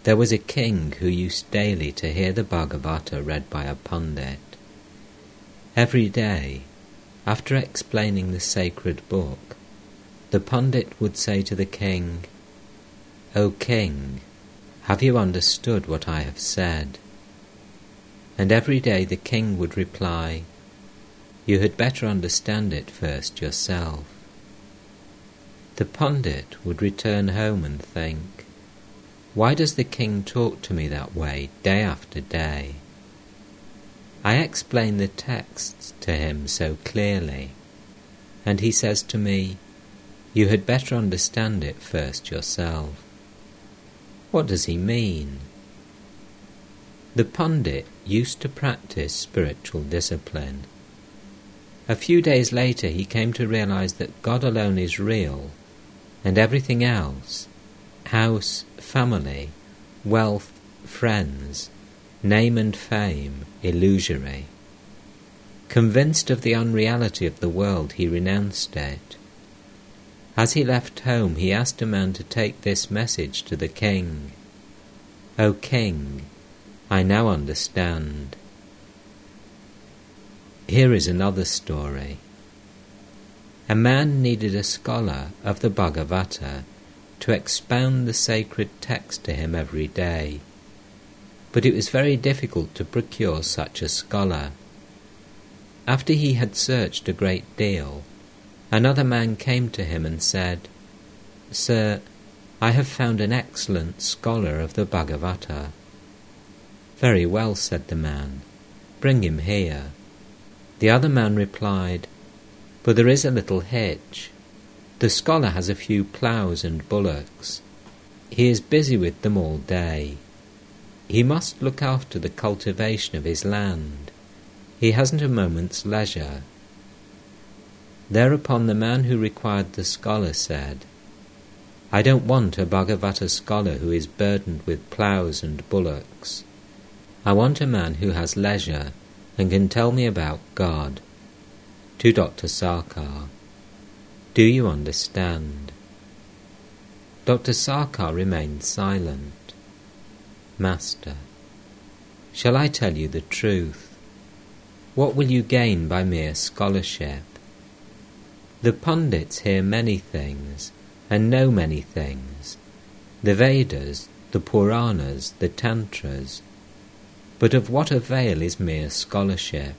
There was a king who used daily to hear the Bhagavata read by a pundit. Every day, after explaining the sacred book, the pundit would say to the king, O king, have you understood what I have said? And every day the king would reply, You had better understand it first yourself. The pundit would return home and think, Why does the king talk to me that way day after day? I explain the texts to him so clearly, and he says to me, You had better understand it first yourself. What does he mean? The pundit used to practice spiritual discipline. A few days later, he came to realize that God alone is real, and everything else house, family, wealth, friends, name and fame illusory. Convinced of the unreality of the world, he renounced it. As he left home, he asked a man to take this message to the king O king, I now understand. Here is another story. A man needed a scholar of the Bhagavata to expound the sacred text to him every day, but it was very difficult to procure such a scholar. After he had searched a great deal, another man came to him and said, Sir, I have found an excellent scholar of the Bhagavata. Very well, said the man. Bring him here. The other man replied, But there is a little hitch. The scholar has a few ploughs and bullocks. He is busy with them all day. He must look after the cultivation of his land. He hasn't a moment's leisure. Thereupon the man who required the scholar said, I don't want a Bhagavata scholar who is burdened with ploughs and bullocks. I want a man who has leisure and can tell me about God. To Dr. Sarkar, do you understand? Dr. Sarkar remained silent. Master, shall I tell you the truth? What will you gain by mere scholarship? The pundits hear many things and know many things. The Vedas, the Puranas, the Tantras, but of what avail is mere scholarship?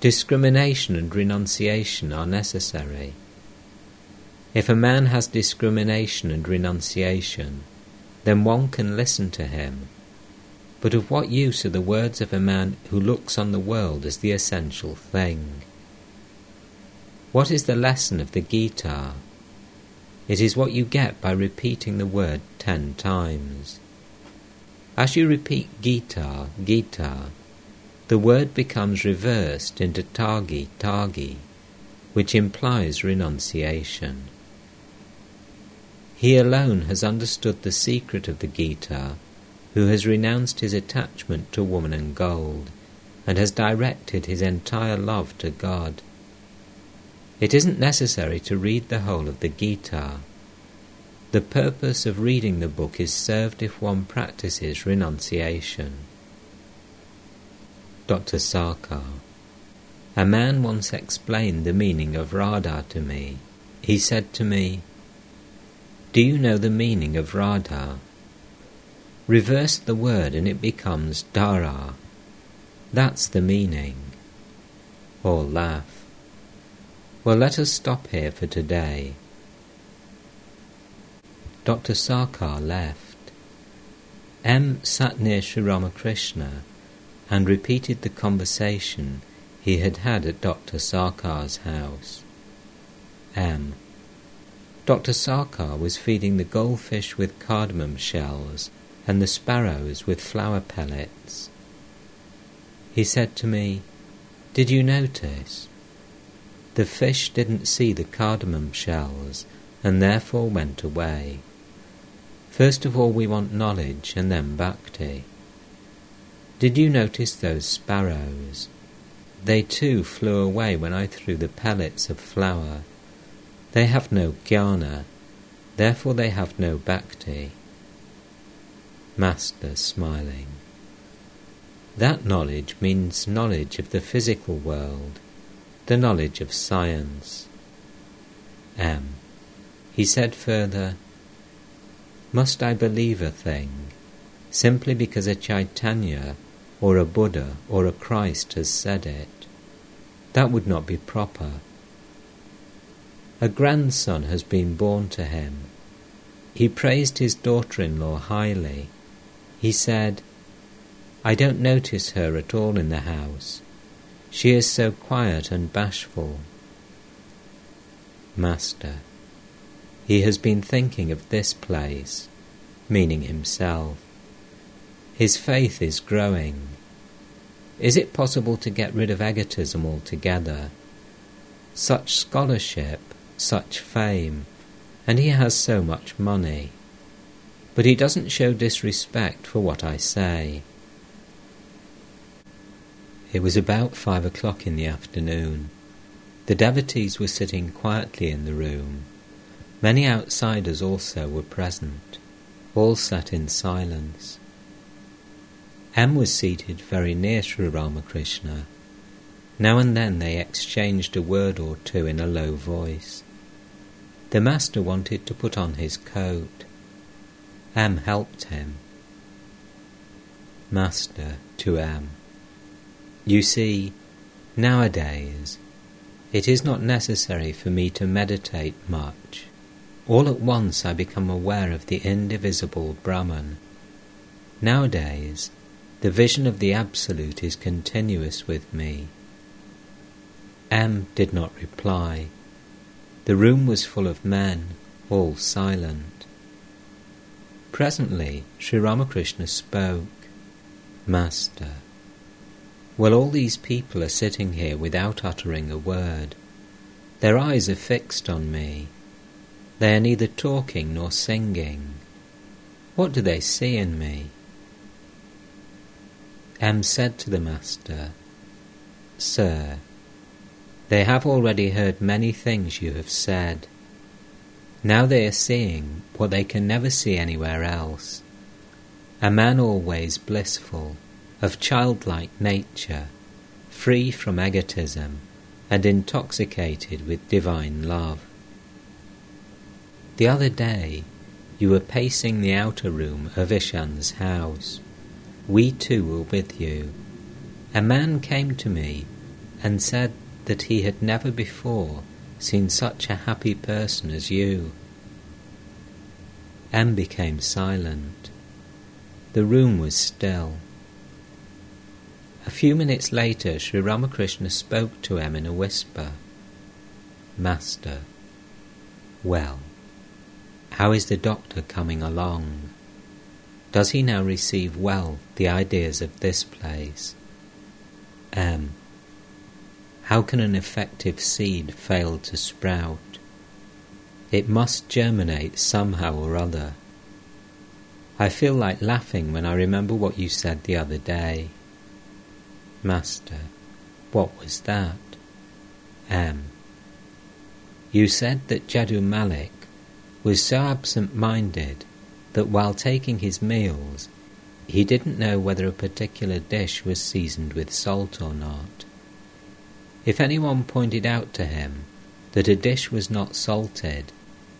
Discrimination and renunciation are necessary. If a man has discrimination and renunciation, then one can listen to him. But of what use are the words of a man who looks on the world as the essential thing? What is the lesson of the Gita? It is what you get by repeating the word ten times. As you repeat Gita, Gita, the word becomes reversed into Tagi, Tagi, which implies renunciation. He alone has understood the secret of the Gita, who has renounced his attachment to woman and gold, and has directed his entire love to God. It isn't necessary to read the whole of the Gita. The purpose of reading the book is served if one practices renunciation. Dr. Sarkar A man once explained the meaning of Radha to me. He said to me, Do you know the meaning of Radha? Reverse the word and it becomes Dara. That's the meaning. Or laugh. Well, let us stop here for today. Dr. Sarkar left. M. sat near Sri Ramakrishna and repeated the conversation he had had at Dr. Sarkar's house. M. Dr. Sarkar was feeding the goldfish with cardamom shells and the sparrows with flour pellets. He said to me, Did you notice? The fish didn't see the cardamom shells and therefore went away. First of all, we want knowledge and then bhakti. Did you notice those sparrows? They too flew away when I threw the pellets of flour. They have no jnana, therefore they have no bhakti. Master smiling. That knowledge means knowledge of the physical world, the knowledge of science. M. He said further, Must I believe a thing simply because a Chaitanya or a Buddha or a Christ has said it? That would not be proper. A grandson has been born to him. He praised his daughter in law highly. He said, I don't notice her at all in the house. She is so quiet and bashful. Master, he has been thinking of this place, meaning himself. His faith is growing. Is it possible to get rid of egotism altogether? Such scholarship, such fame, and he has so much money. But he doesn't show disrespect for what I say. It was about five o'clock in the afternoon. The devotees were sitting quietly in the room. Many outsiders also were present. All sat in silence. M was seated very near Sri Ramakrishna. Now and then they exchanged a word or two in a low voice. The master wanted to put on his coat. M helped him. Master to M. You see, nowadays, it is not necessary for me to meditate much. All at once I become aware of the indivisible Brahman. Nowadays, the vision of the Absolute is continuous with me. M did not reply. The room was full of men, all silent. Presently, Sri Ramakrishna spoke. Master, while all these people are sitting here without uttering a word. Their eyes are fixed on me. They are neither talking nor singing. What do they see in me? M said to the Master, Sir, they have already heard many things you have said. Now they are seeing what they can never see anywhere else. A man always blissful, of childlike nature, free from egotism, and intoxicated with divine love. The other day, you were pacing the outer room of Ishan's house we too were with you. A man came to me and said that he had never before seen such a happy person as you. M became silent. The room was still. A few minutes later, Sri Ramakrishna spoke to M in a whisper. Master, well, how is the doctor coming along? Does he now receive well the ideas of this place? M. How can an effective seed fail to sprout? It must germinate somehow or other. I feel like laughing when I remember what you said the other day. Master, what was that? M. You said that Jadu Malik was so absent minded that while taking his meals, he didn't know whether a particular dish was seasoned with salt or not. If anyone pointed out to him that a dish was not salted,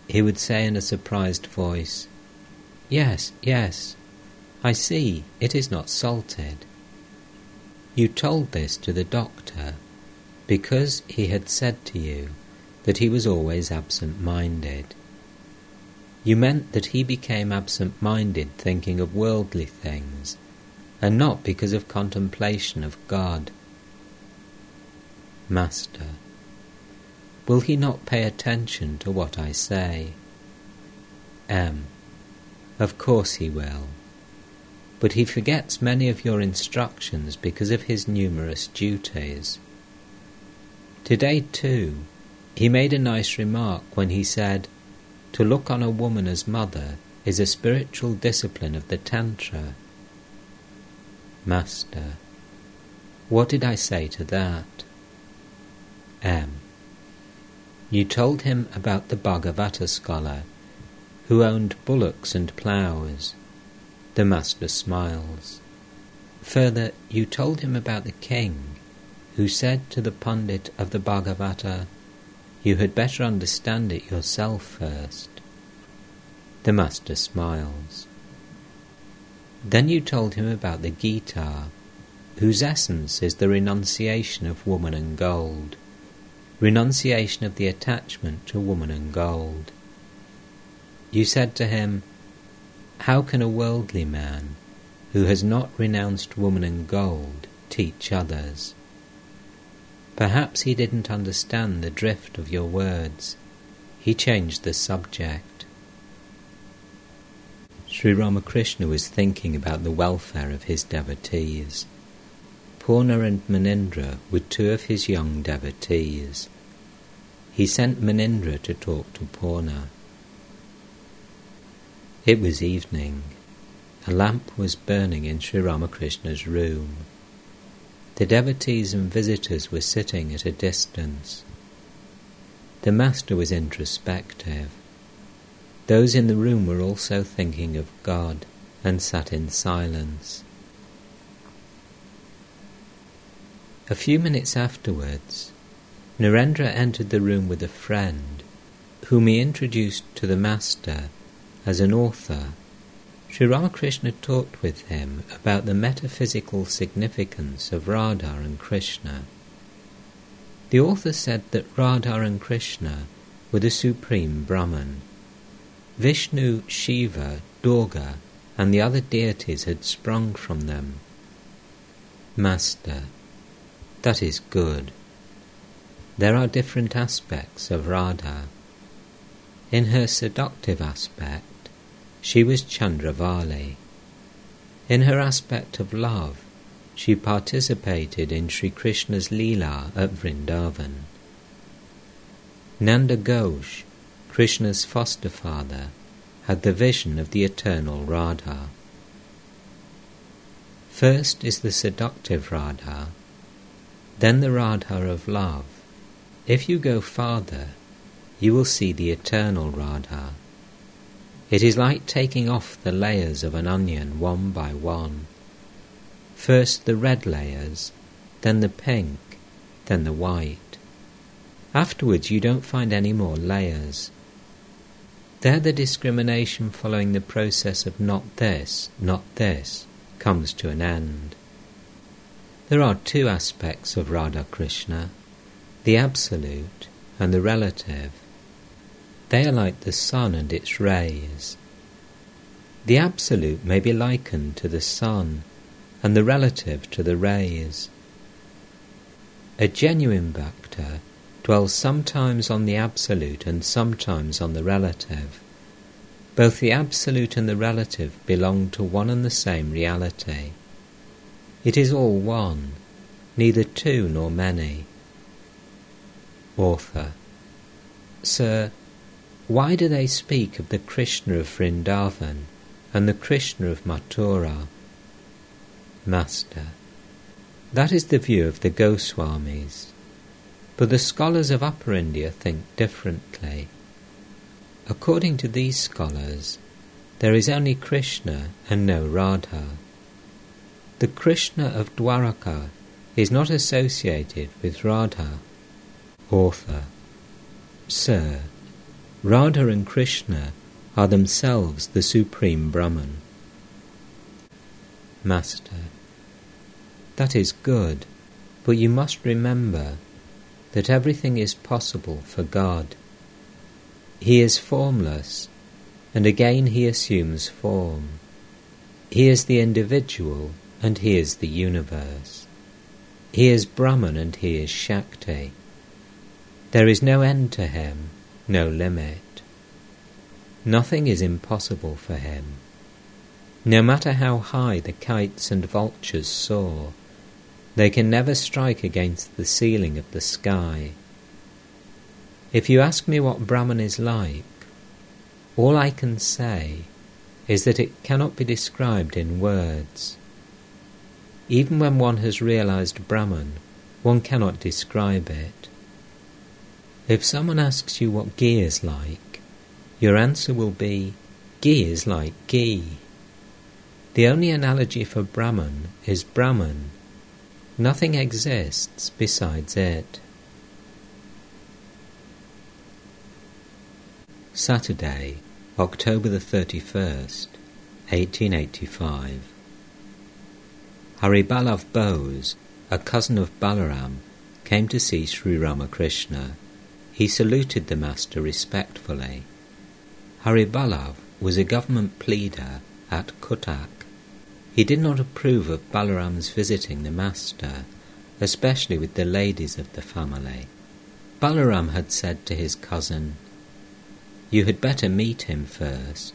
he would say in a surprised voice, Yes, yes, I see, it is not salted. You told this to the doctor because he had said to you that he was always absent minded. You meant that he became absent minded thinking of worldly things, and not because of contemplation of God. Master, will he not pay attention to what I say? M. Of course he will. But he forgets many of your instructions because of his numerous duties. Today, too, he made a nice remark when he said, To look on a woman as mother is a spiritual discipline of the Tantra. Master, what did I say to that? M. You told him about the Bhagavata scholar who owned bullocks and ploughs. The master smiles. Further, you told him about the king who said to the pundit of the Bhagavata, You had better understand it yourself first. The master smiles. Then you told him about the Gita, whose essence is the renunciation of woman and gold renunciation of the attachment to woman and gold. You said to him, How can a worldly man, who has not renounced woman and gold, teach others? Perhaps he didn't understand the drift of your words. He changed the subject. Sri Ramakrishna was thinking about the welfare of his devotees. Purna and Munindra were two of his young devotees. He sent Munindra to talk to Purna. It was evening. A lamp was burning in Sri Ramakrishna's room. The devotees and visitors were sitting at a distance. The master was introspective. Those in the room were also thinking of God and sat in silence. A few minutes afterwards, Narendra entered the room with a friend, whom he introduced to the master as an author. Sri Ramakrishna talked with him about the metaphysical significance of Radha and Krishna. The author said that Radha and Krishna were the supreme Brahman. Vishnu, Shiva, Durga, and the other deities had sprung from them. Master, that is good. There are different aspects of Radha. In her seductive aspect, she was Chandravali. In her aspect of love, she participated in Sri Krishna's Leela at Vrindavan. Nanda Ghosh, Krishna's foster father, had the vision of the eternal Radha. First is the seductive Radha, then the Radha of love. If you go farther, you will see the eternal Radha. It is like taking off the layers of an onion one by one. First the red layers, then the pink, then the white. Afterwards you don't find any more layers. There the discrimination following the process of not this, not this, comes to an end. There are two aspects of Radha Krishna the absolute and the relative. They are like the sun and its rays. The absolute may be likened to the sun, and the relative to the rays. A genuine bhakta dwells sometimes on the absolute and sometimes on the relative. Both the absolute and the relative belong to one and the same reality. It is all one, neither two nor many. Author Sir, why do they speak of the Krishna of Vrindavan and the Krishna of Mathura? Master That is the view of the Goswamis, but the scholars of Upper India think differently. According to these scholars, there is only Krishna and no Radha. The Krishna of Dwaraka is not associated with Radha. Author Sir, Radha and Krishna are themselves the Supreme Brahman. Master, that is good, but you must remember that everything is possible for God. He is formless, and again he assumes form. He is the individual and he is the universe. He is Brahman and he is Shakti. There is no end to him, no limit. Nothing is impossible for him. No matter how high the kites and vultures soar, they can never strike against the ceiling of the sky. If you ask me what Brahman is like, all I can say is that it cannot be described in words. Even when one has realized Brahman, one cannot describe it. If someone asks you what ghee is like, your answer will be, ghee is like ghee. The only analogy for Brahman is Brahman, Nothing exists besides it. Saturday, October the 31st, 1885. Hariballabh Bose, a cousin of Balaram, came to see Sri Ramakrishna. He saluted the Master respectfully. Hariballabh was a government pleader at Cuttack he did not approve of Balaram's visiting the master, especially with the ladies of the family. Balaram had said to his cousin, You had better meet him first,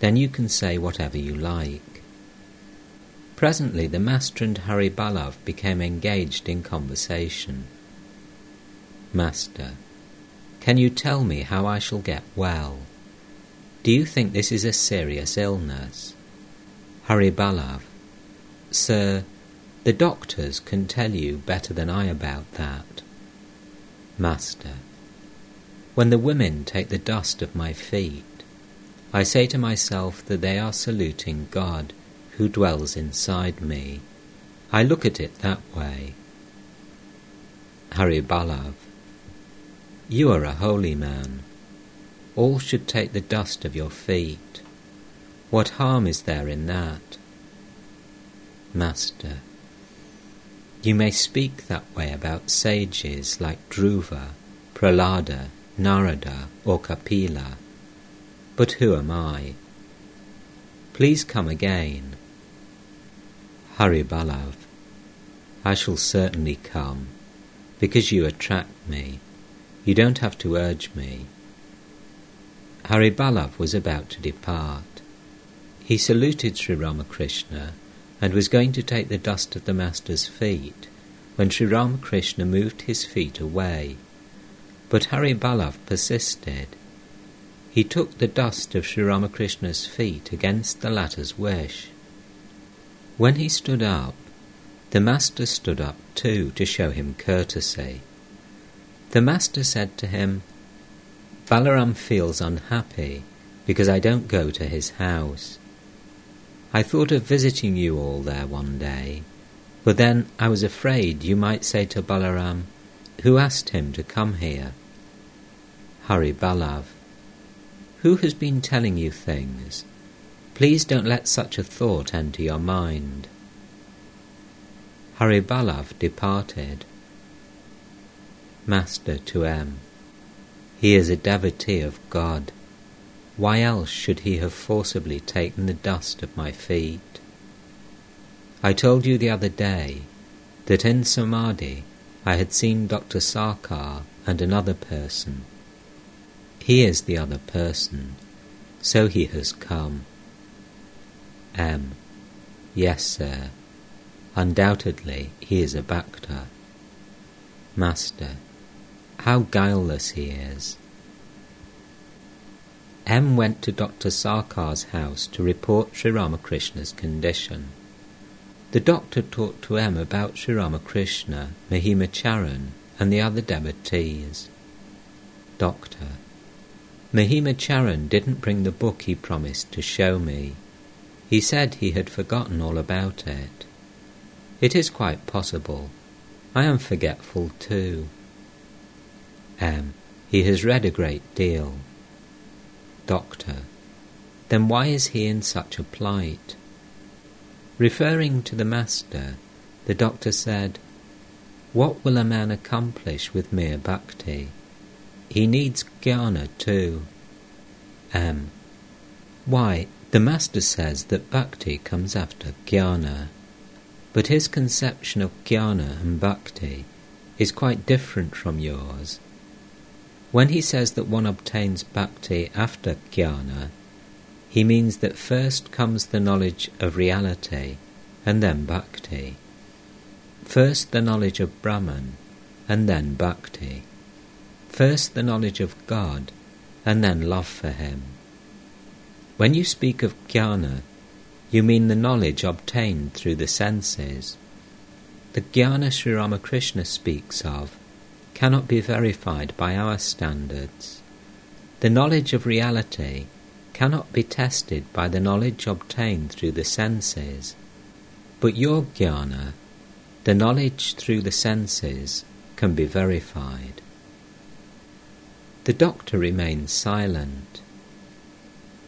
then you can say whatever you like. Presently the master and Hariballabh became engaged in conversation. Master, can you tell me how I shall get well? Do you think this is a serious illness? Hariballabh, Sir, the doctors can tell you better than I about that. Master, when the women take the dust of my feet, I say to myself that they are saluting God who dwells inside me. I look at it that way. Hariballabh, you are a holy man. All should take the dust of your feet. What harm is there in that? Master, you may speak that way about sages like Dhruva, Prahlada, Narada, or Kapila, but who am I? Please come again. Hariballabh, I shall certainly come, because you attract me. You don't have to urge me. Hari Hariballabh was about to depart. He saluted Sri Ramakrishna and was going to take the dust of the Master's feet when Sri Ramakrishna moved his feet away. But Hari Hariballabh persisted. He took the dust of Sri Ramakrishna's feet against the latter's wish. When he stood up, the Master stood up too to show him courtesy. The Master said to him, Balaram feels unhappy because I don't go to his house. I thought of visiting you all there one day, but then I was afraid you might say to Balaram, Who asked him to come here? Hariballabh, who has been telling you things? Please don't let such a thought enter your mind. Hariballabh departed. Master to M. He is a devotee of God. Why else should he have forcibly taken the dust of my feet? I told you the other day that in Samadhi I had seen Dr. Sarkar and another person. He is the other person, so he has come. M. Yes, sir. Undoubtedly he is a Bhakta. Master, how guileless he is. M went to Dr. Sarkar's house to report Sri Ramakrishna's condition. The doctor talked to M about Sri Ramakrishna, Mahima Charan, and the other devotees. Doctor. Mahima Charan didn't bring the book he promised to show me. He said he had forgotten all about it. It is quite possible. I am forgetful too. M. He has read a great deal. Doctor, then why is he in such a plight? Referring to the Master, the doctor said, What will a man accomplish with mere bhakti? He needs jnana too. M. Why, the Master says that bhakti comes after jnana, but his conception of jnana and bhakti is quite different from yours. When he says that one obtains bhakti after jnana, he means that first comes the knowledge of reality and then bhakti. First the knowledge of Brahman and then bhakti. First the knowledge of God and then love for Him. When you speak of jnana, you mean the knowledge obtained through the senses. The jnana Sri Ramakrishna speaks of cannot be verified by our standards. The knowledge of reality cannot be tested by the knowledge obtained through the senses. But your jnana, the knowledge through the senses, can be verified. The doctor remained silent.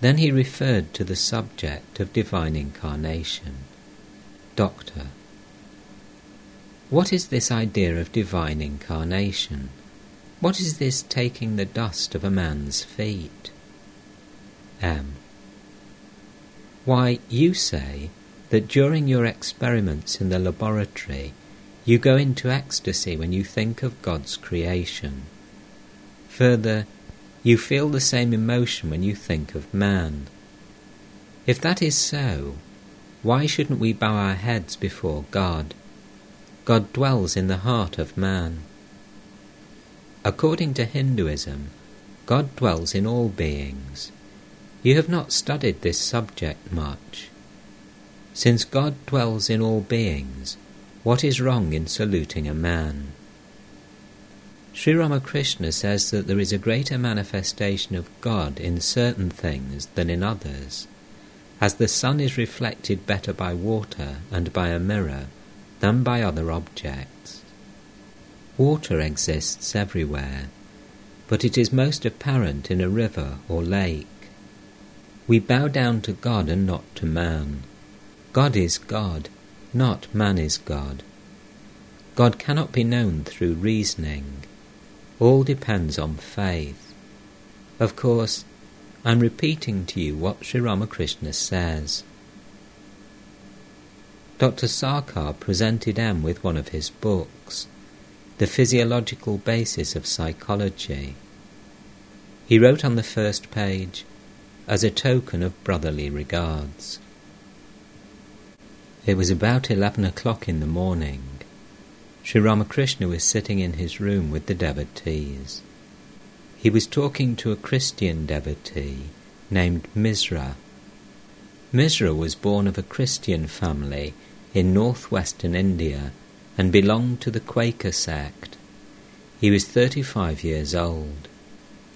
Then he referred to the subject of divine incarnation. Doctor, what is this idea of divine incarnation? What is this taking the dust of a man's feet? M. Why, you say that during your experiments in the laboratory you go into ecstasy when you think of God's creation. Further, you feel the same emotion when you think of man. If that is so, why shouldn't we bow our heads before God? God dwells in the heart of man. According to Hinduism, God dwells in all beings. You have not studied this subject much. Since God dwells in all beings, what is wrong in saluting a man? Sri Ramakrishna says that there is a greater manifestation of God in certain things than in others. As the sun is reflected better by water and by a mirror, than by other objects. Water exists everywhere, but it is most apparent in a river or lake. We bow down to God and not to man. God is God, not man is God. God cannot be known through reasoning. All depends on faith. Of course, I'm repeating to you what Sri Ramakrishna says. Dr. Sarkar presented M with one of his books, The Physiological Basis of Psychology. He wrote on the first page, as a token of brotherly regards. It was about eleven o'clock in the morning. Sri Ramakrishna was sitting in his room with the devotees. He was talking to a Christian devotee named Misra. Misra was born of a Christian family in northwestern India and belonged to the Quaker sect. He was 35 years old.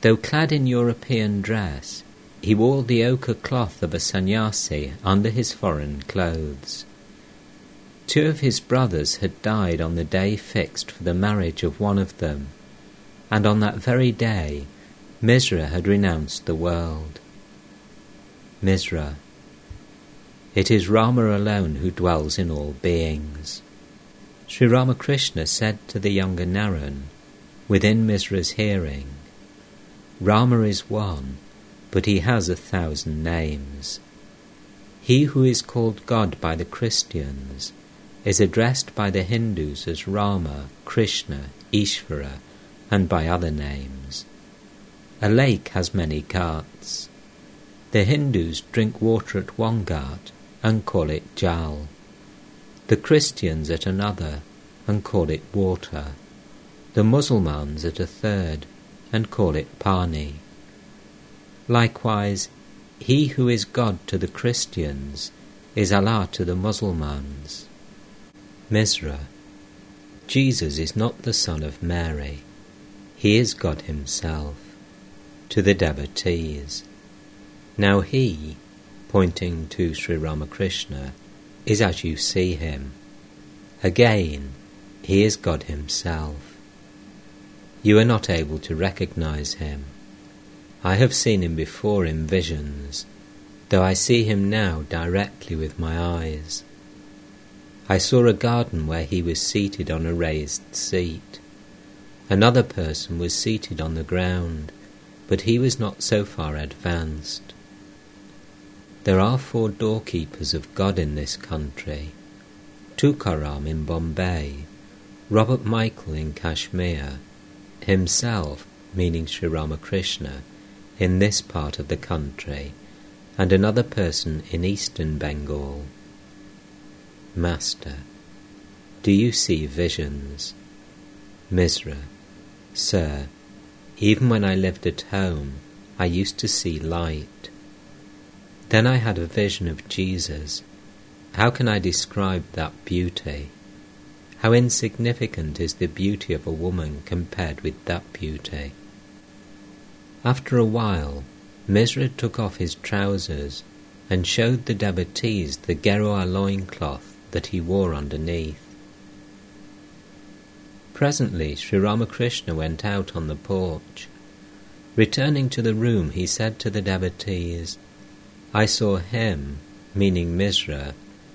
Though clad in European dress, he wore the ochre cloth of a sannyasi under his foreign clothes. Two of his brothers had died on the day fixed for the marriage of one of them, and on that very day Misra had renounced the world. Misra, it is Rama alone who dwells in all beings. Sri Ramakrishna said to the younger Naren, within Misra's hearing, Rama is one, but he has a thousand names. He who is called God by the Christians is addressed by the Hindus as Rama, Krishna, Ishvara, and by other names. A lake has many ghats. The Hindus drink water at one ghat and call it jal. The Christians at another and call it water. The Mussulmans at a third and call it pani. Likewise, he who is God to the Christians is Allah to the Mussulmans. Misra, Jesus is not the son of Mary. He is God himself. To the devotees. Now he, pointing to Sri Ramakrishna, is as you see him. Again, he is God himself. You are not able to recognize him. I have seen him before in visions, though I see him now directly with my eyes. I saw a garden where he was seated on a raised seat. Another person was seated on the ground, but he was not so far advanced. There are four doorkeepers of God in this country Tukaram in Bombay, Robert Michael in Kashmir, himself meaning Sri Ramakrishna, in this part of the country, and another person in eastern Bengal. Master, do you see visions? Misra, Sir, even when I lived at home, I used to see light. Then I had a vision of Jesus. How can I describe that beauty? How insignificant is the beauty of a woman compared with that beauty? After a while, Misra took off his trousers and showed the devotees the Gerua loincloth that he wore underneath. Presently, Sri Ramakrishna went out on the porch. Returning to the room, he said to the devotees, I saw him, meaning Misra,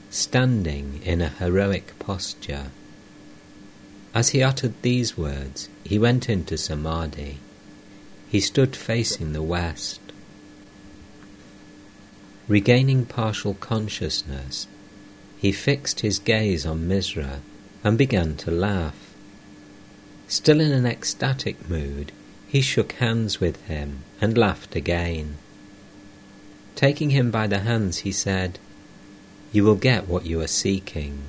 standing in a heroic posture. As he uttered these words, he went into samadhi. He stood facing the west. Regaining partial consciousness, he fixed his gaze on Misra and began to laugh. Still in an ecstatic mood, he shook hands with him and laughed again. Taking him by the hands, he said, You will get what you are seeking.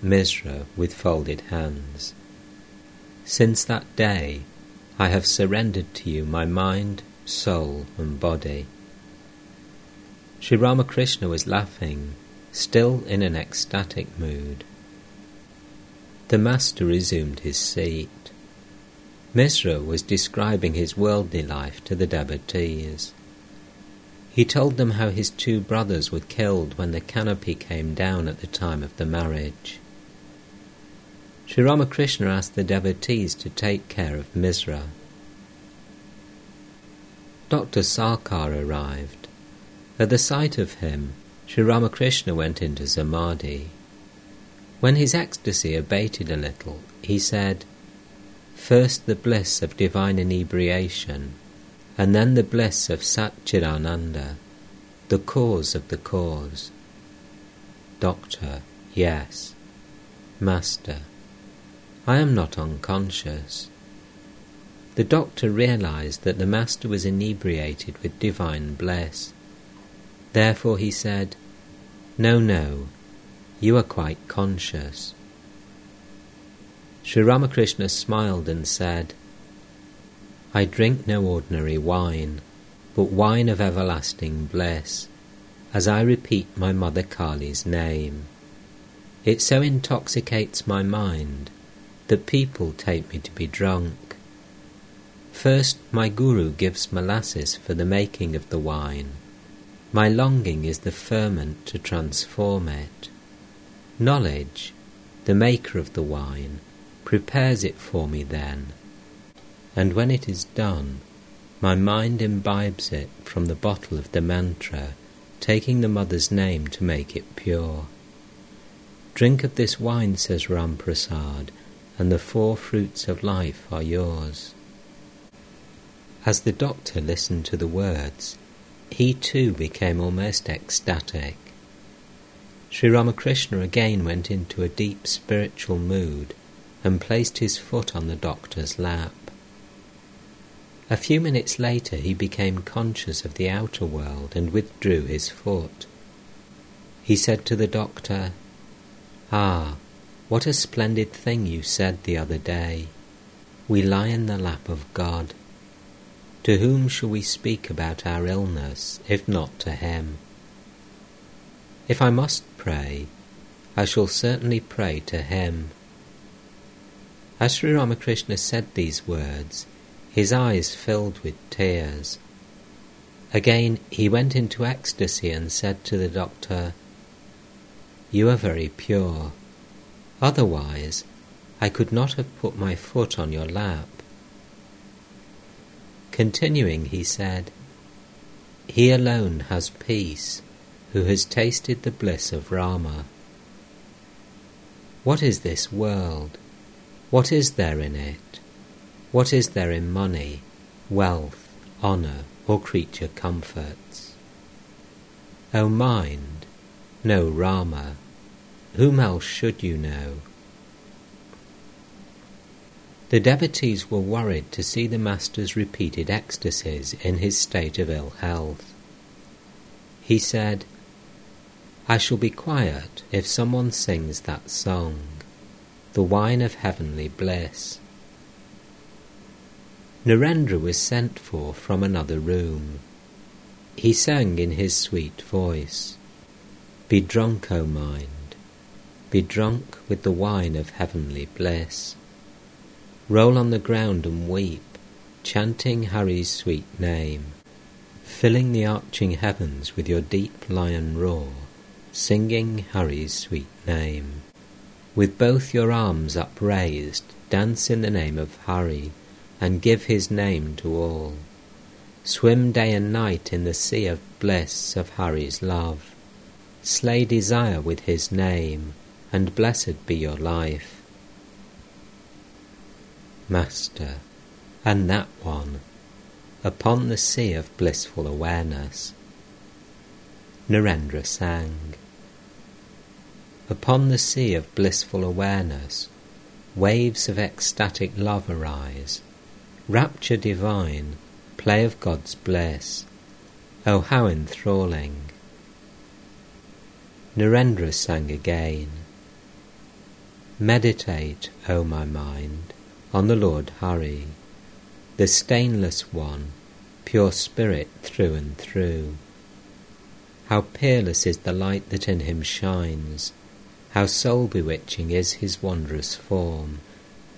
Misra with folded hands. Since that day, I have surrendered to you my mind, soul, and body. Sri Ramakrishna was laughing, still in an ecstatic mood. The Master resumed his seat. Misra was describing his worldly life to the devotees. He told them how his two brothers were killed when the canopy came down at the time of the marriage. Sri Ramakrishna asked the devotees to take care of Misra. Dr. Sarkar arrived. At the sight of him, Sri Ramakrishna went into samadhi. When his ecstasy abated a little, he said, First the bliss of divine inebriation, and then the bliss of Satchidananda, the cause of the cause. Doctor, yes. Master, I am not unconscious. The doctor realized that the Master was inebriated with divine bliss. Therefore he said, No, no, you are quite conscious. Sri Ramakrishna smiled and said, I drink no ordinary wine, but wine of everlasting bliss, as I repeat my mother Kali's name. It so intoxicates my mind that people take me to be drunk. First, my Guru gives molasses for the making of the wine. My longing is the ferment to transform it. Knowledge, the maker of the wine, prepares it for me then, and when it is done, my mind imbibes it from the bottle of the mantra, taking the mother's name to make it pure. Drink of this wine, says Ram Prasad, and the four fruits of life are yours. As the doctor listened to the words, he too became almost ecstatic. Sri Ramakrishna again went into a deep spiritual mood and placed his foot on the doctor's lap. A few minutes later he became conscious of the outer world and withdrew his foot. He said to the doctor, Ah, what a splendid thing you said the other day. We lie in the lap of God. To whom shall we speak about our illness, if not to him? If I must pray, I shall certainly pray to him. As Sri Ramakrishna said these words, his eyes filled with tears. Again he went into ecstasy and said to the doctor, You are very pure. Otherwise, I could not have put my foot on your lap. Continuing, he said, He alone has peace, who has tasted the bliss of Rama. What is this world? What is there in it? What is there in money, wealth, honour, or creature comforts? O mind, know Rama. Whom else should you know? The devotees were worried to see the Master's repeated ecstasies in his state of ill health. He said, I shall be quiet if someone sings that song, the wine of heavenly bliss. Narendra was sent for from another room. He sang in his sweet voice, Be drunk, O mind, be drunk with the wine of heavenly bliss. Roll on the ground and weep, chanting Hari's sweet name, filling the arching heavens with your deep lion roar singing Hari's sweet name. With both your arms upraised, dance in the name of Hari, and give his name to all. Swim day and night in the sea of bliss of Hari's love. Slay desire with his name, and blessed be your life. Master, and that one, upon the sea of blissful awareness, Narendra sang. Upon the sea of blissful awareness, waves of ecstatic love arise, rapture divine, play of God's bliss. Oh, how enthralling! Narendra sang again. Meditate, O my mind, on the Lord Hari, the stainless one, pure spirit through and through. How peerless is the light that in him shines! How soul bewitching is his wondrous form!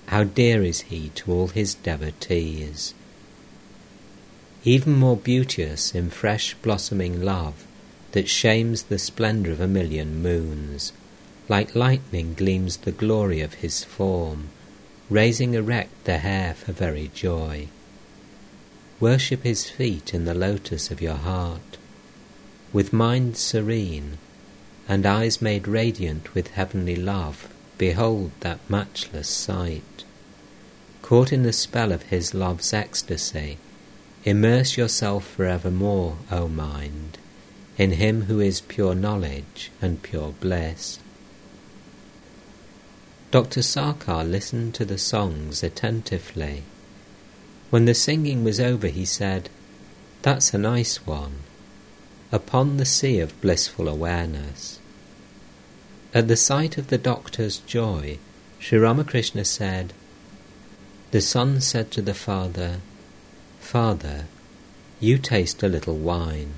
How dear is he to all his devotees! Even more beauteous in fresh blossoming love that shames the splendour of a million moons, like lightning gleams the glory of his form, raising erect the hair for very joy. Worship his feet in the lotus of your heart, with mind serene, and eyes made radiant with heavenly love, behold that matchless sight. Caught in the spell of his love's ecstasy, immerse yourself for evermore, O mind, in him who is pure knowledge and pure bliss. Dr. Sarkar listened to the songs attentively. When the singing was over, he said, That's a nice one upon the sea of blissful awareness. At the sight of the doctor's joy, Sri Ramakrishna said, The son said to the father, Father, you taste a little wine,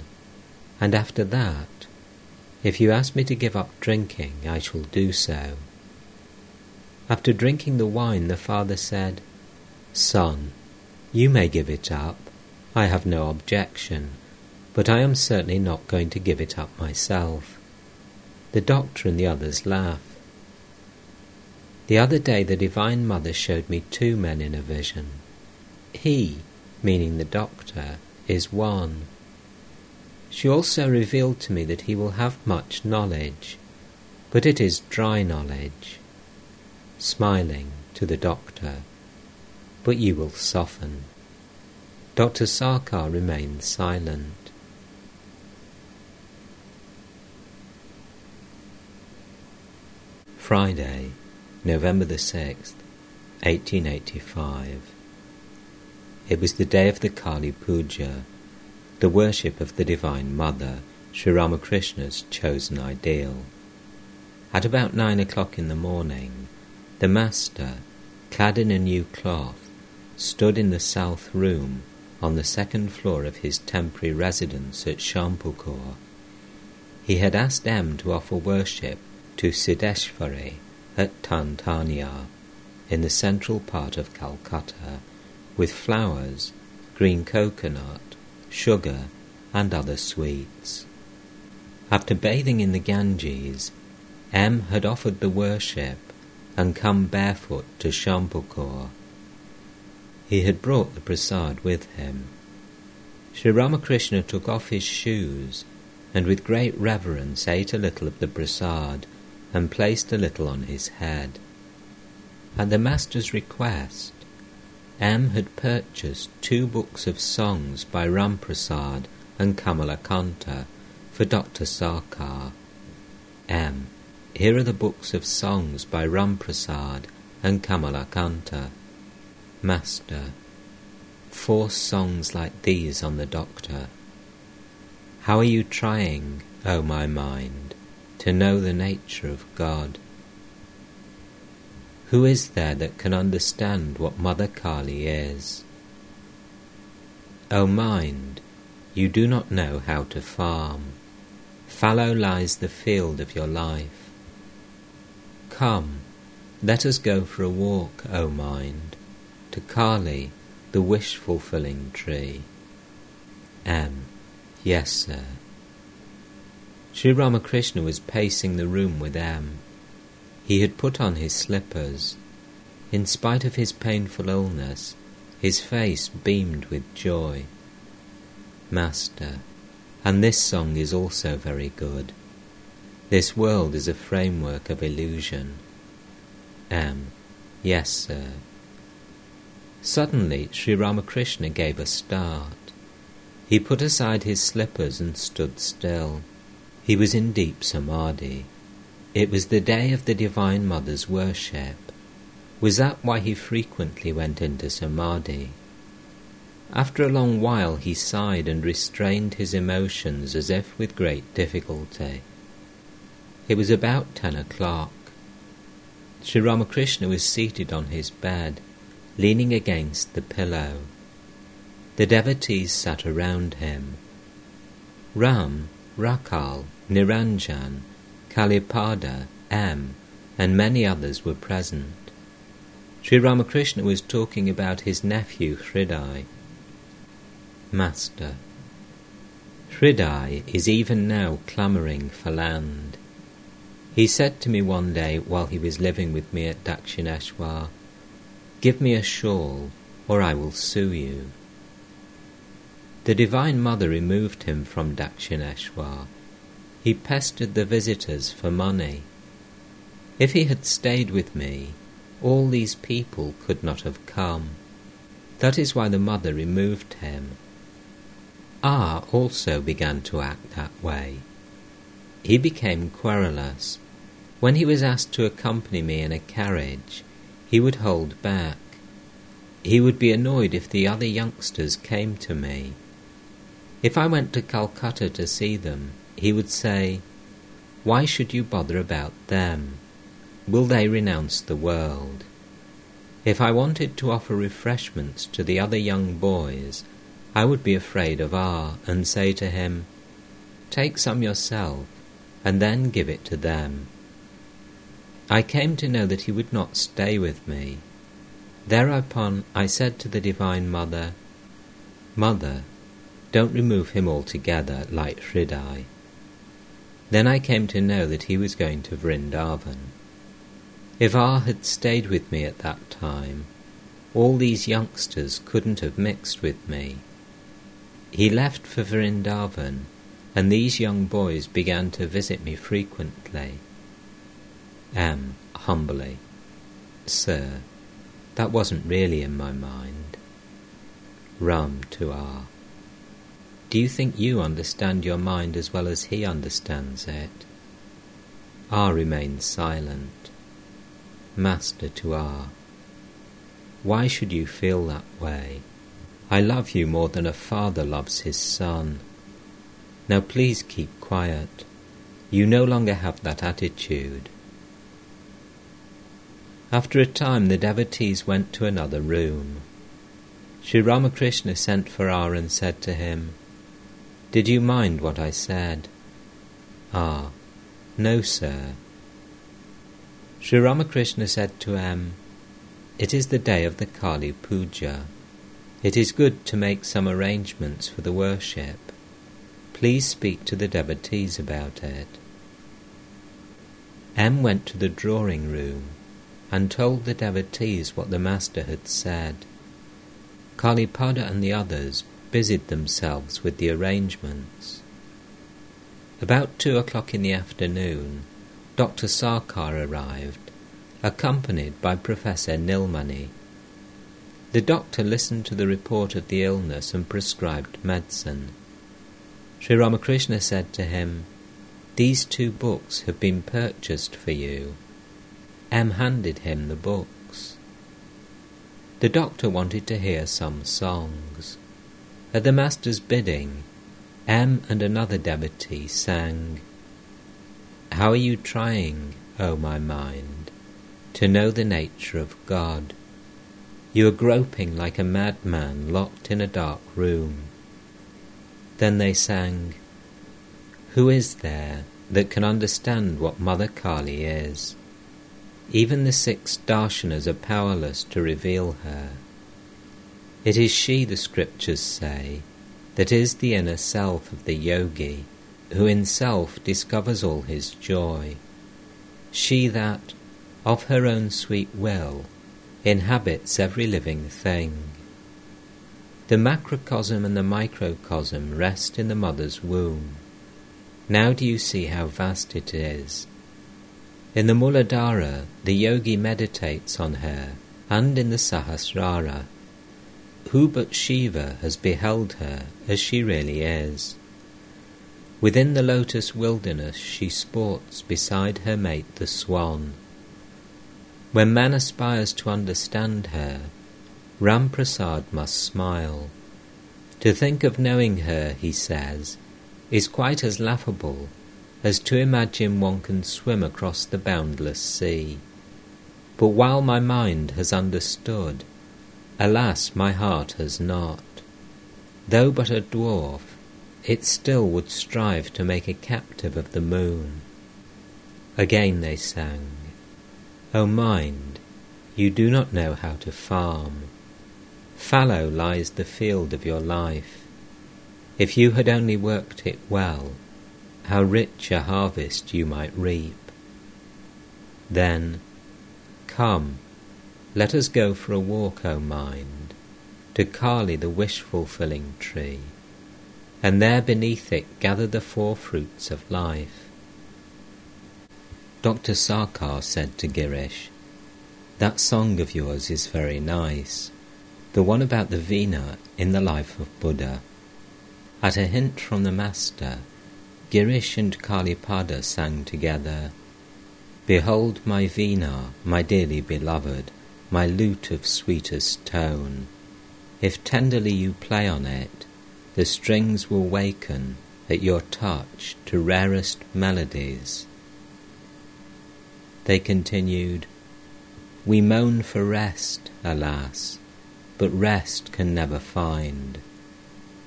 and after that, if you ask me to give up drinking, I shall do so. After drinking the wine, the father said, Son, you may give it up. I have no objection but I am certainly not going to give it up myself. The doctor and the others laugh. The other day the Divine Mother showed me two men in a vision. He, meaning the doctor, is one. She also revealed to me that he will have much knowledge, but it is dry knowledge. Smiling to the doctor, but you will soften. Dr. Sarkar remained silent. Friday, November the 6th, 1885. It was the day of the Kali Puja, the worship of the Divine Mother, Sri Ramakrishna's chosen ideal. At about nine o'clock in the morning, the Master, clad in a new cloth, stood in the south room on the second floor of his temporary residence at Shyampukur. He had asked M to offer worship to Siddheshwari at Thanthania in the central part of Calcutta with flowers, green coconut, sugar, and other sweets. After bathing in the Ganges, M had offered the worship and come barefoot to Shyampukur. He had brought the prasad with him. Sri Ramakrishna took off his shoes and with great reverence ate a little of the prasad and placed a little on his head. At the master's request, M had purchased two books of songs by Ramprasad and Kamalakanta for Dr. Sarkar. M. Here are the books of songs by Ramprasad and Kamalakanta. Master, force songs like these on the doctor. How are you trying, O oh my mind, to know the nature of God? Who is there that can understand what Mother Kali is? O mind, you do not know how to farm. Fallow lies the field of your life. Come, let us go for a walk, O mind, to Kali, the wish-fulfilling tree. M. Yes, sir. Sri Ramakrishna was pacing the room with M. He had put on his slippers. In spite of his painful illness, his face beamed with joy. Master, and this song is also very good. This world is a framework of illusion. M. Yes, sir. Suddenly, Sri Ramakrishna gave a start. He put aside his slippers and stood still. He was in deep samadhi. It was the day of the Divine Mother's worship. Was that why he frequently went into samadhi? After a long while he sighed and restrained his emotions as if with great difficulty. It was about ten o'clock. Sri Ramakrishna was seated on his bed, leaning against the pillow. The devotees sat around him. Ram, Rakhal, Niranjan, Kalipada, M, and many others were present. Sri Ramakrishna was talking about his nephew Hriday. Master, Hriday is even now clamouring for land. He said to me one day while he was living with me at Dakshineshwar, Give me a shawl, or I will sue you. The Divine Mother removed him from Dakshineshwar. He pestered the visitors for money. If he had stayed with me, all these people could not have come. That is why the mother removed him. R also began to act that way. He became querulous. When he was asked to accompany me in a carriage, he would hold back. He would be annoyed if the other youngsters came to me. If I went to Calcutta to see them, he would say, Why should you bother about them? will they renounce the world? If I wanted to offer refreshments to the other young boys, I would be afraid of R and say to him, Take some yourself, and then give it to them. I came to know that he would not stay with me. Thereupon I said to the Divine Mother, Mother, don't remove him altogether like Hriday. Then I came to know that he was going to Vrindavan. If R had stayed with me at that time, all these youngsters couldn't have mixed with me. He left for Vrindavan, and these young boys began to visit me frequently. M. Humbly, Sir, that wasn't really in my mind. Ram to R. Do you think you understand your mind as well as he understands it? R remains silent. Master to R. Why should you feel that way? I love you more than a father loves his son. Now please keep quiet. You no longer have that attitude. After a time, the devotees went to another room. Sri Ramakrishna sent for R and said to him, Did you mind what I said? Ah, no, sir. Sri Ramakrishna said to M, It is the day of the Kali Puja. It is good to make some arrangements for the worship. Please speak to the devotees about it. M went to the drawing room and told the devotees what the Master had said. Kalipada and the others busied themselves with the arrangements. About two o'clock in the afternoon, Dr. Sarkar arrived, accompanied by Professor Nilmani. The doctor listened to the report of the illness and prescribed medicine. Sri Ramakrishna said to him, These two books have been purchased for you. M handed him the books. the doctor wanted to hear some songs. At the master's bidding, M and another devotee sang, How are you trying, O my mind, to know the nature of God? You are groping like a madman locked in a dark room. Then they sang, Who is there that can understand what Mother Kali is? Even the six darshanas are powerless to reveal her. It is she, the scriptures say, that is the inner self of the yogi, who in self discovers all his joy. She that, of her own sweet will, inhabits every living thing. The macrocosm and the microcosm rest in the mother's womb. Now do you see how vast it is? In the Muladhara, the yogi meditates on her, and in the Sahasrara. Who but Shiva has beheld her as she really is? Within the lotus wilderness she sports beside her mate the swan. When man aspires to understand her, Ram Prasad must smile. To think of knowing her, he says, is quite as laughable as to imagine one can swim across the boundless sea. But while my mind has understood, alas, my heart has not. Though but a dwarf, it still would strive to make a captive of the moon. Again they sang. O mind, you do not know how to farm. Fallow lies the field of your life. If you had only worked it well, how rich a harvest you might reap. Then, come, let us go for a walk, O mind, to Kali the wish-fulfilling tree, and there beneath it gather the four fruits of life. Dr. Sarkar said to Girish, That song of yours is very nice, the one about the Veena in the life of Buddha. At a hint from the Master, Girish and Kalipada sang together, Behold my Veena, my dearly beloved, my lute of sweetest tone. If tenderly you play on it, the strings will waken at your touch to rarest melodies. They continued, We moan for rest, alas, but rest can never find.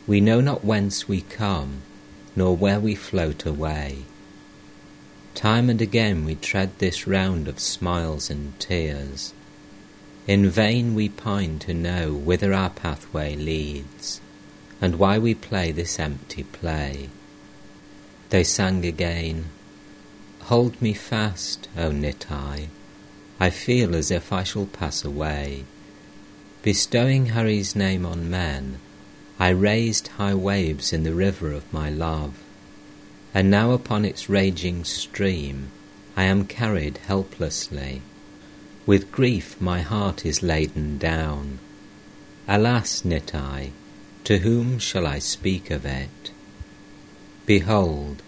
We know not whence we come, nor where we float away. Time and again we tread this round of smiles and tears. In vain we pine to know whither our pathway leads, and why we play this empty play. They sang again, Hold me fast, O Nitai. I feel as if I shall pass away. Bestowing Hari's name on men, I raised high waves in the river of my love, and now upon its raging stream I am carried helplessly. With grief my heart is laden down. Alas, Nitai, to whom shall I speak of it? Behold,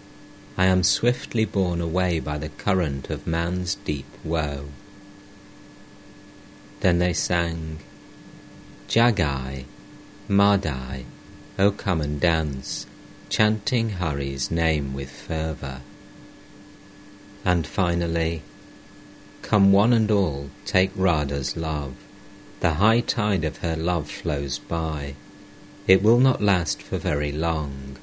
I am swiftly borne away by the current of man's deep woe. Then they sang, Jagai, Madai, O come and dance, chanting Hari's name with fervour. And finally, Come one and all, take Radha's love. The high tide of her love flows by. It will not last for very long.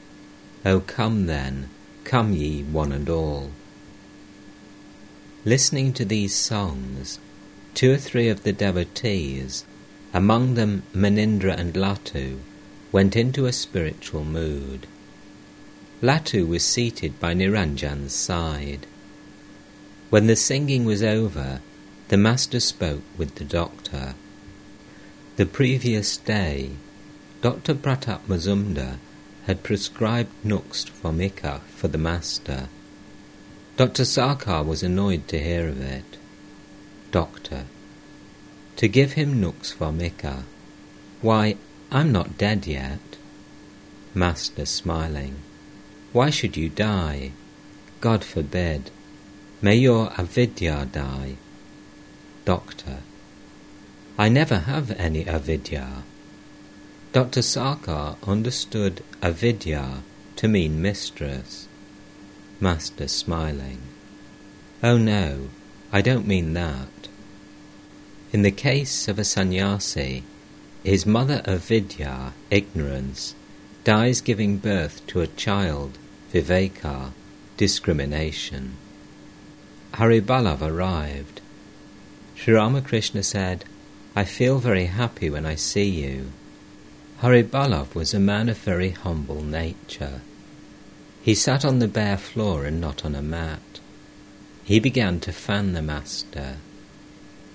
O come then, Come ye one and all. Listening to these songs, two or three of the devotees, among them Munindra and Latu, went into a spiritual mood. Latu was seated by Niranjan's side. When the singing was over, the master spoke with the doctor. The previous day, Dr. Pratap Mazumdar had prescribed Nux vomica for the master. Dr. Sarkar was annoyed to hear of it. Doctor, to give him Nux vomica. Why, I'm not dead yet. Master smiling. Why should you die? God forbid. May your avidya die. Doctor. I never have any avidya. Dr. Sarkar understood avidya to mean mistress. Master smiling. Oh no, I don't mean that. In the case of a sannyasi, his mother avidya, ignorance, dies giving birth to a child, viveka, discrimination. Hariballabh arrived. Sri Ramakrishna said, I feel very happy when I see you. Hariballabh was a man of very humble nature. He sat on the bare floor and not on a mat. He began to fan the master.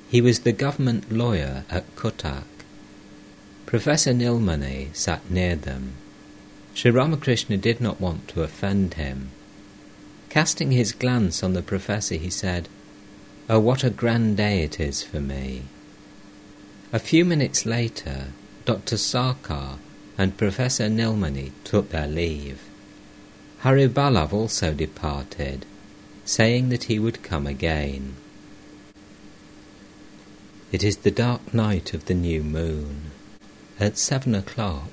He was the government lawyer at Cuttack. Professor Nilmani sat near them. Sri Ramakrishna did not want to offend him. Casting his glance on the professor, he said, Oh, what a grand day it is for me. A few minutes later, Dr. Sarkar and Professor Nilmani took their leave. Hariballabh also departed, saying that he would come again. It is the dark night of the new moon. At seven o'clock,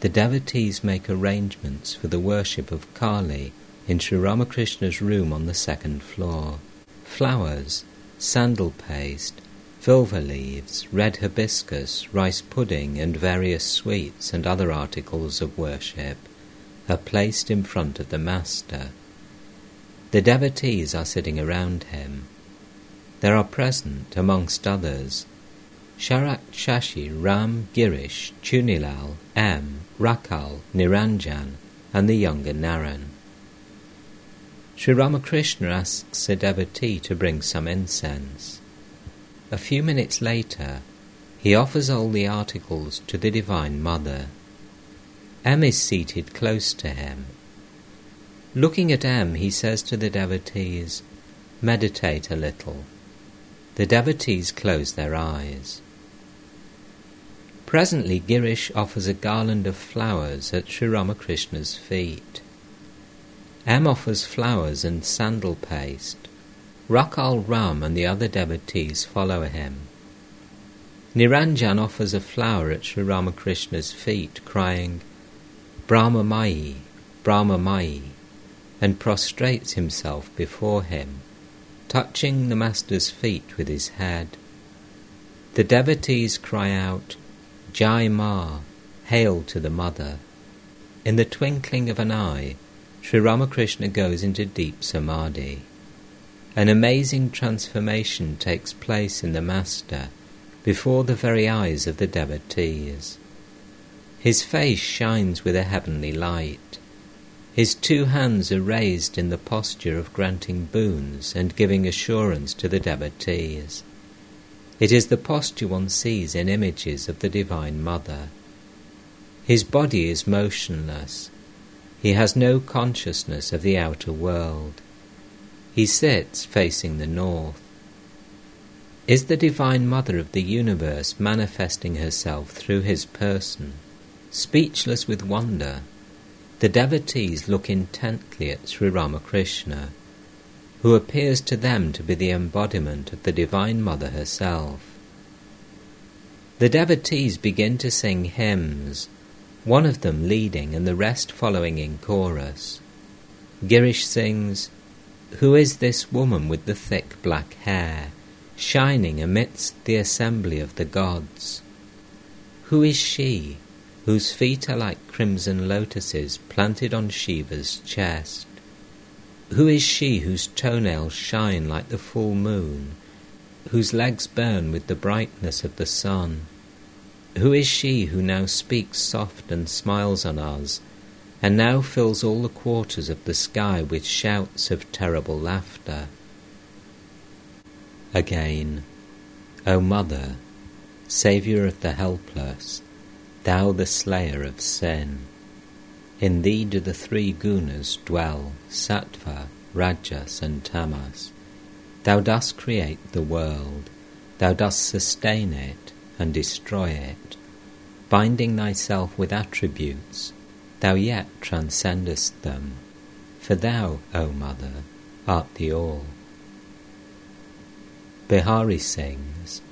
the devotees make arrangements for the worship of Kali in Sri Ramakrishna's room on the second floor. Flowers, sandal paste, vilva leaves, red hibiscus, rice pudding, and various sweets and other articles of worship are placed in front of the Master. The devotees are sitting around him. There are present, amongst others, Sharat Shashi, Ram, Girish, Chunilal, M, Rakhal, Niranjan, and the younger Naran. Sri Ramakrishna asks a devotee to bring some incense. A few minutes later, he offers all the articles to the Divine Mother. M is seated close to him. Looking at M, he says to the devotees, Meditate a little. The devotees close their eyes. Presently, Girish offers a garland of flowers at Sri Ramakrishna's feet. M offers flowers and sandal paste. Rakhal Ram and the other devotees follow him. Niranjan offers a flower at Sri Ramakrishna's feet, crying, Brahma Mai, Brahma Mai, and prostrates himself before him, touching the Master's feet with his head. The devotees cry out, Jai Ma, hail to the Mother. In the twinkling of an eye, Sri Ramakrishna goes into deep samadhi. An amazing transformation takes place in the Master before the very eyes of the devotees. His face shines with a heavenly light. His two hands are raised in the posture of granting boons and giving assurance to the devotees. It is the posture one sees in images of the Divine Mother. His body is motionless. He has no consciousness of the outer world. He sits facing the north. Is the Divine Mother of the universe manifesting herself through his person? Speechless with wonder, the devotees look intently at Sri Ramakrishna, who appears to them to be the embodiment of the Divine Mother herself. The devotees begin to sing hymns, one of them leading and the rest following in chorus. Girish sings, who is this woman with the thick black hair, shining amidst the assembly of the gods? Who is she, whose feet are like crimson lotuses planted on Shiva's chest? Who is she whose toenails shine like the full moon, whose legs burn with the brightness of the sun? Who is she who now speaks soft and smiles on us, and now fills all the quarters of the sky with shouts of terrible laughter. Again, O Mother, Saviour of the helpless, Thou the slayer of sin, in Thee do the three gunas dwell, Sattva, Rajas, and Tamas. Thou dost create the world, Thou dost sustain it and destroy it, binding Thyself with attributes thou yet transcendest them, for thou, O Mother, art the all. Bihari sings,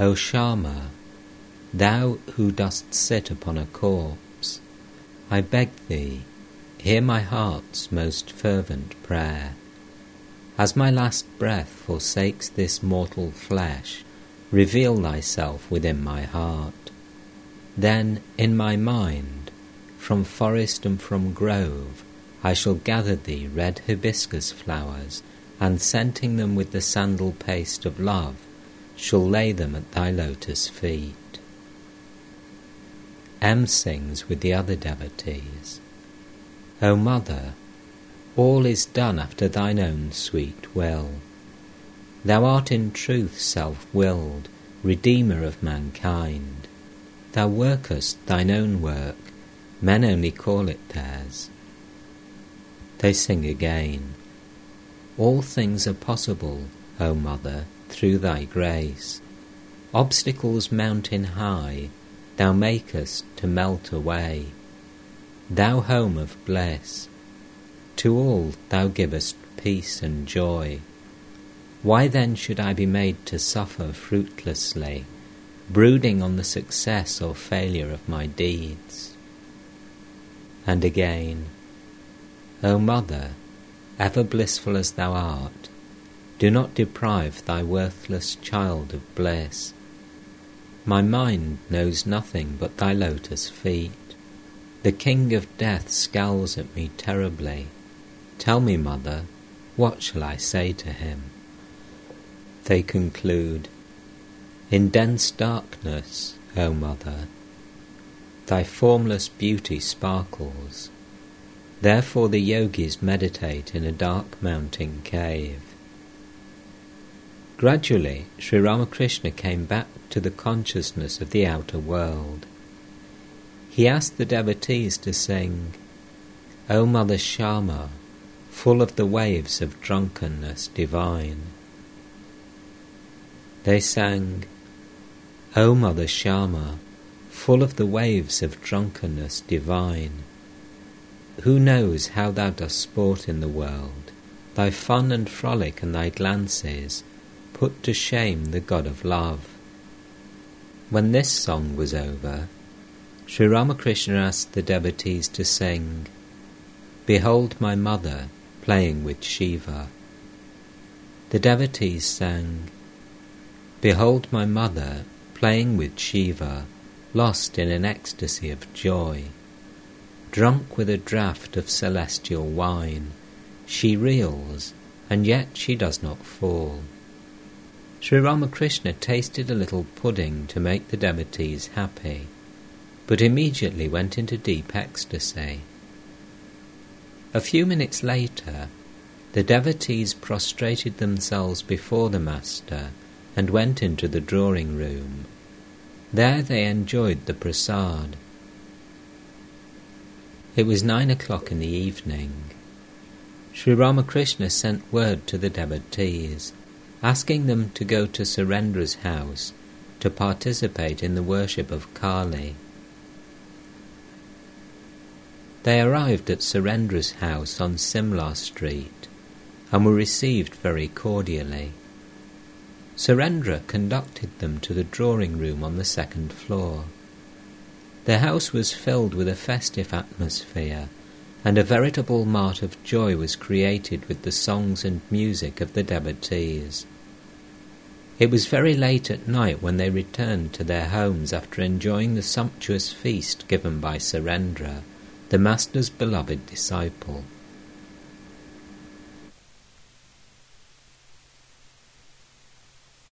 O Shyama, thou who dost sit upon a corpse, I beg thee, hear my heart's most fervent prayer. As my last breath forsakes this mortal flesh, reveal thyself within my heart. Then in my mind, from forest and from grove, I shall gather thee red hibiscus flowers, and scenting them with the sandal paste of love, shall lay them at thy lotus feet. M sings with the other devotees. O Mother, all is done after thine own sweet will. Thou art in truth self-willed, Redeemer of mankind. Thou workest thine own work, men only call it theirs. They sing again. All things are possible, O Mother, through thy grace. Obstacles mountain high, thou makest to melt away. Thou home of bliss, to all thou givest peace and joy. Why then should I be made to suffer fruitlessly, brooding on the success or failure of my deeds? And again, O Mother, ever blissful as thou art, do not deprive thy worthless child of bliss. My mind knows nothing but thy lotus feet. The king of death scowls at me terribly. Tell me, Mother, what shall I say to him? They conclude, In dense darkness, O Mother, thy formless beauty sparkles. Therefore the yogis meditate in a dark mountain cave. Gradually, Sri Ramakrishna came back to the consciousness of the outer world. He asked the devotees to sing, O Mother Shyama, full of the waves of drunkenness divine. They sang, O Mother Shyama, full of the waves of drunkenness divine. Who knows how thou dost sport in the world? Thy fun and frolic and thy glances put to shame the God of love. When this song was over, Sri Ramakrishna asked the devotees to sing, Behold my mother playing with Shiva. The devotees sang, Behold my mother playing with Shiva, lost in an ecstasy of joy. Drunk with a draught of celestial wine, she reels, and yet she does not fall. Sri Ramakrishna tasted a little pudding to make the devotees happy, but immediately went into deep ecstasy. A few minutes later, the devotees prostrated themselves before the Master and went into the drawing room. There they enjoyed the prasad. It was nine o'clock in the evening. Sri Ramakrishna sent word to the devotees, asking them to go to Surendra's house to participate in the worship of Kali. They arrived at Surendra's house on Simla Street and were received very cordially. Surendra conducted them to the drawing room on the second floor. The house was filled with a festive atmosphere, and a veritable mart of joy was created with the songs and music of the devotees. It was very late at night when they returned to their homes after enjoying the sumptuous feast given by Surendra, the Master's beloved disciple.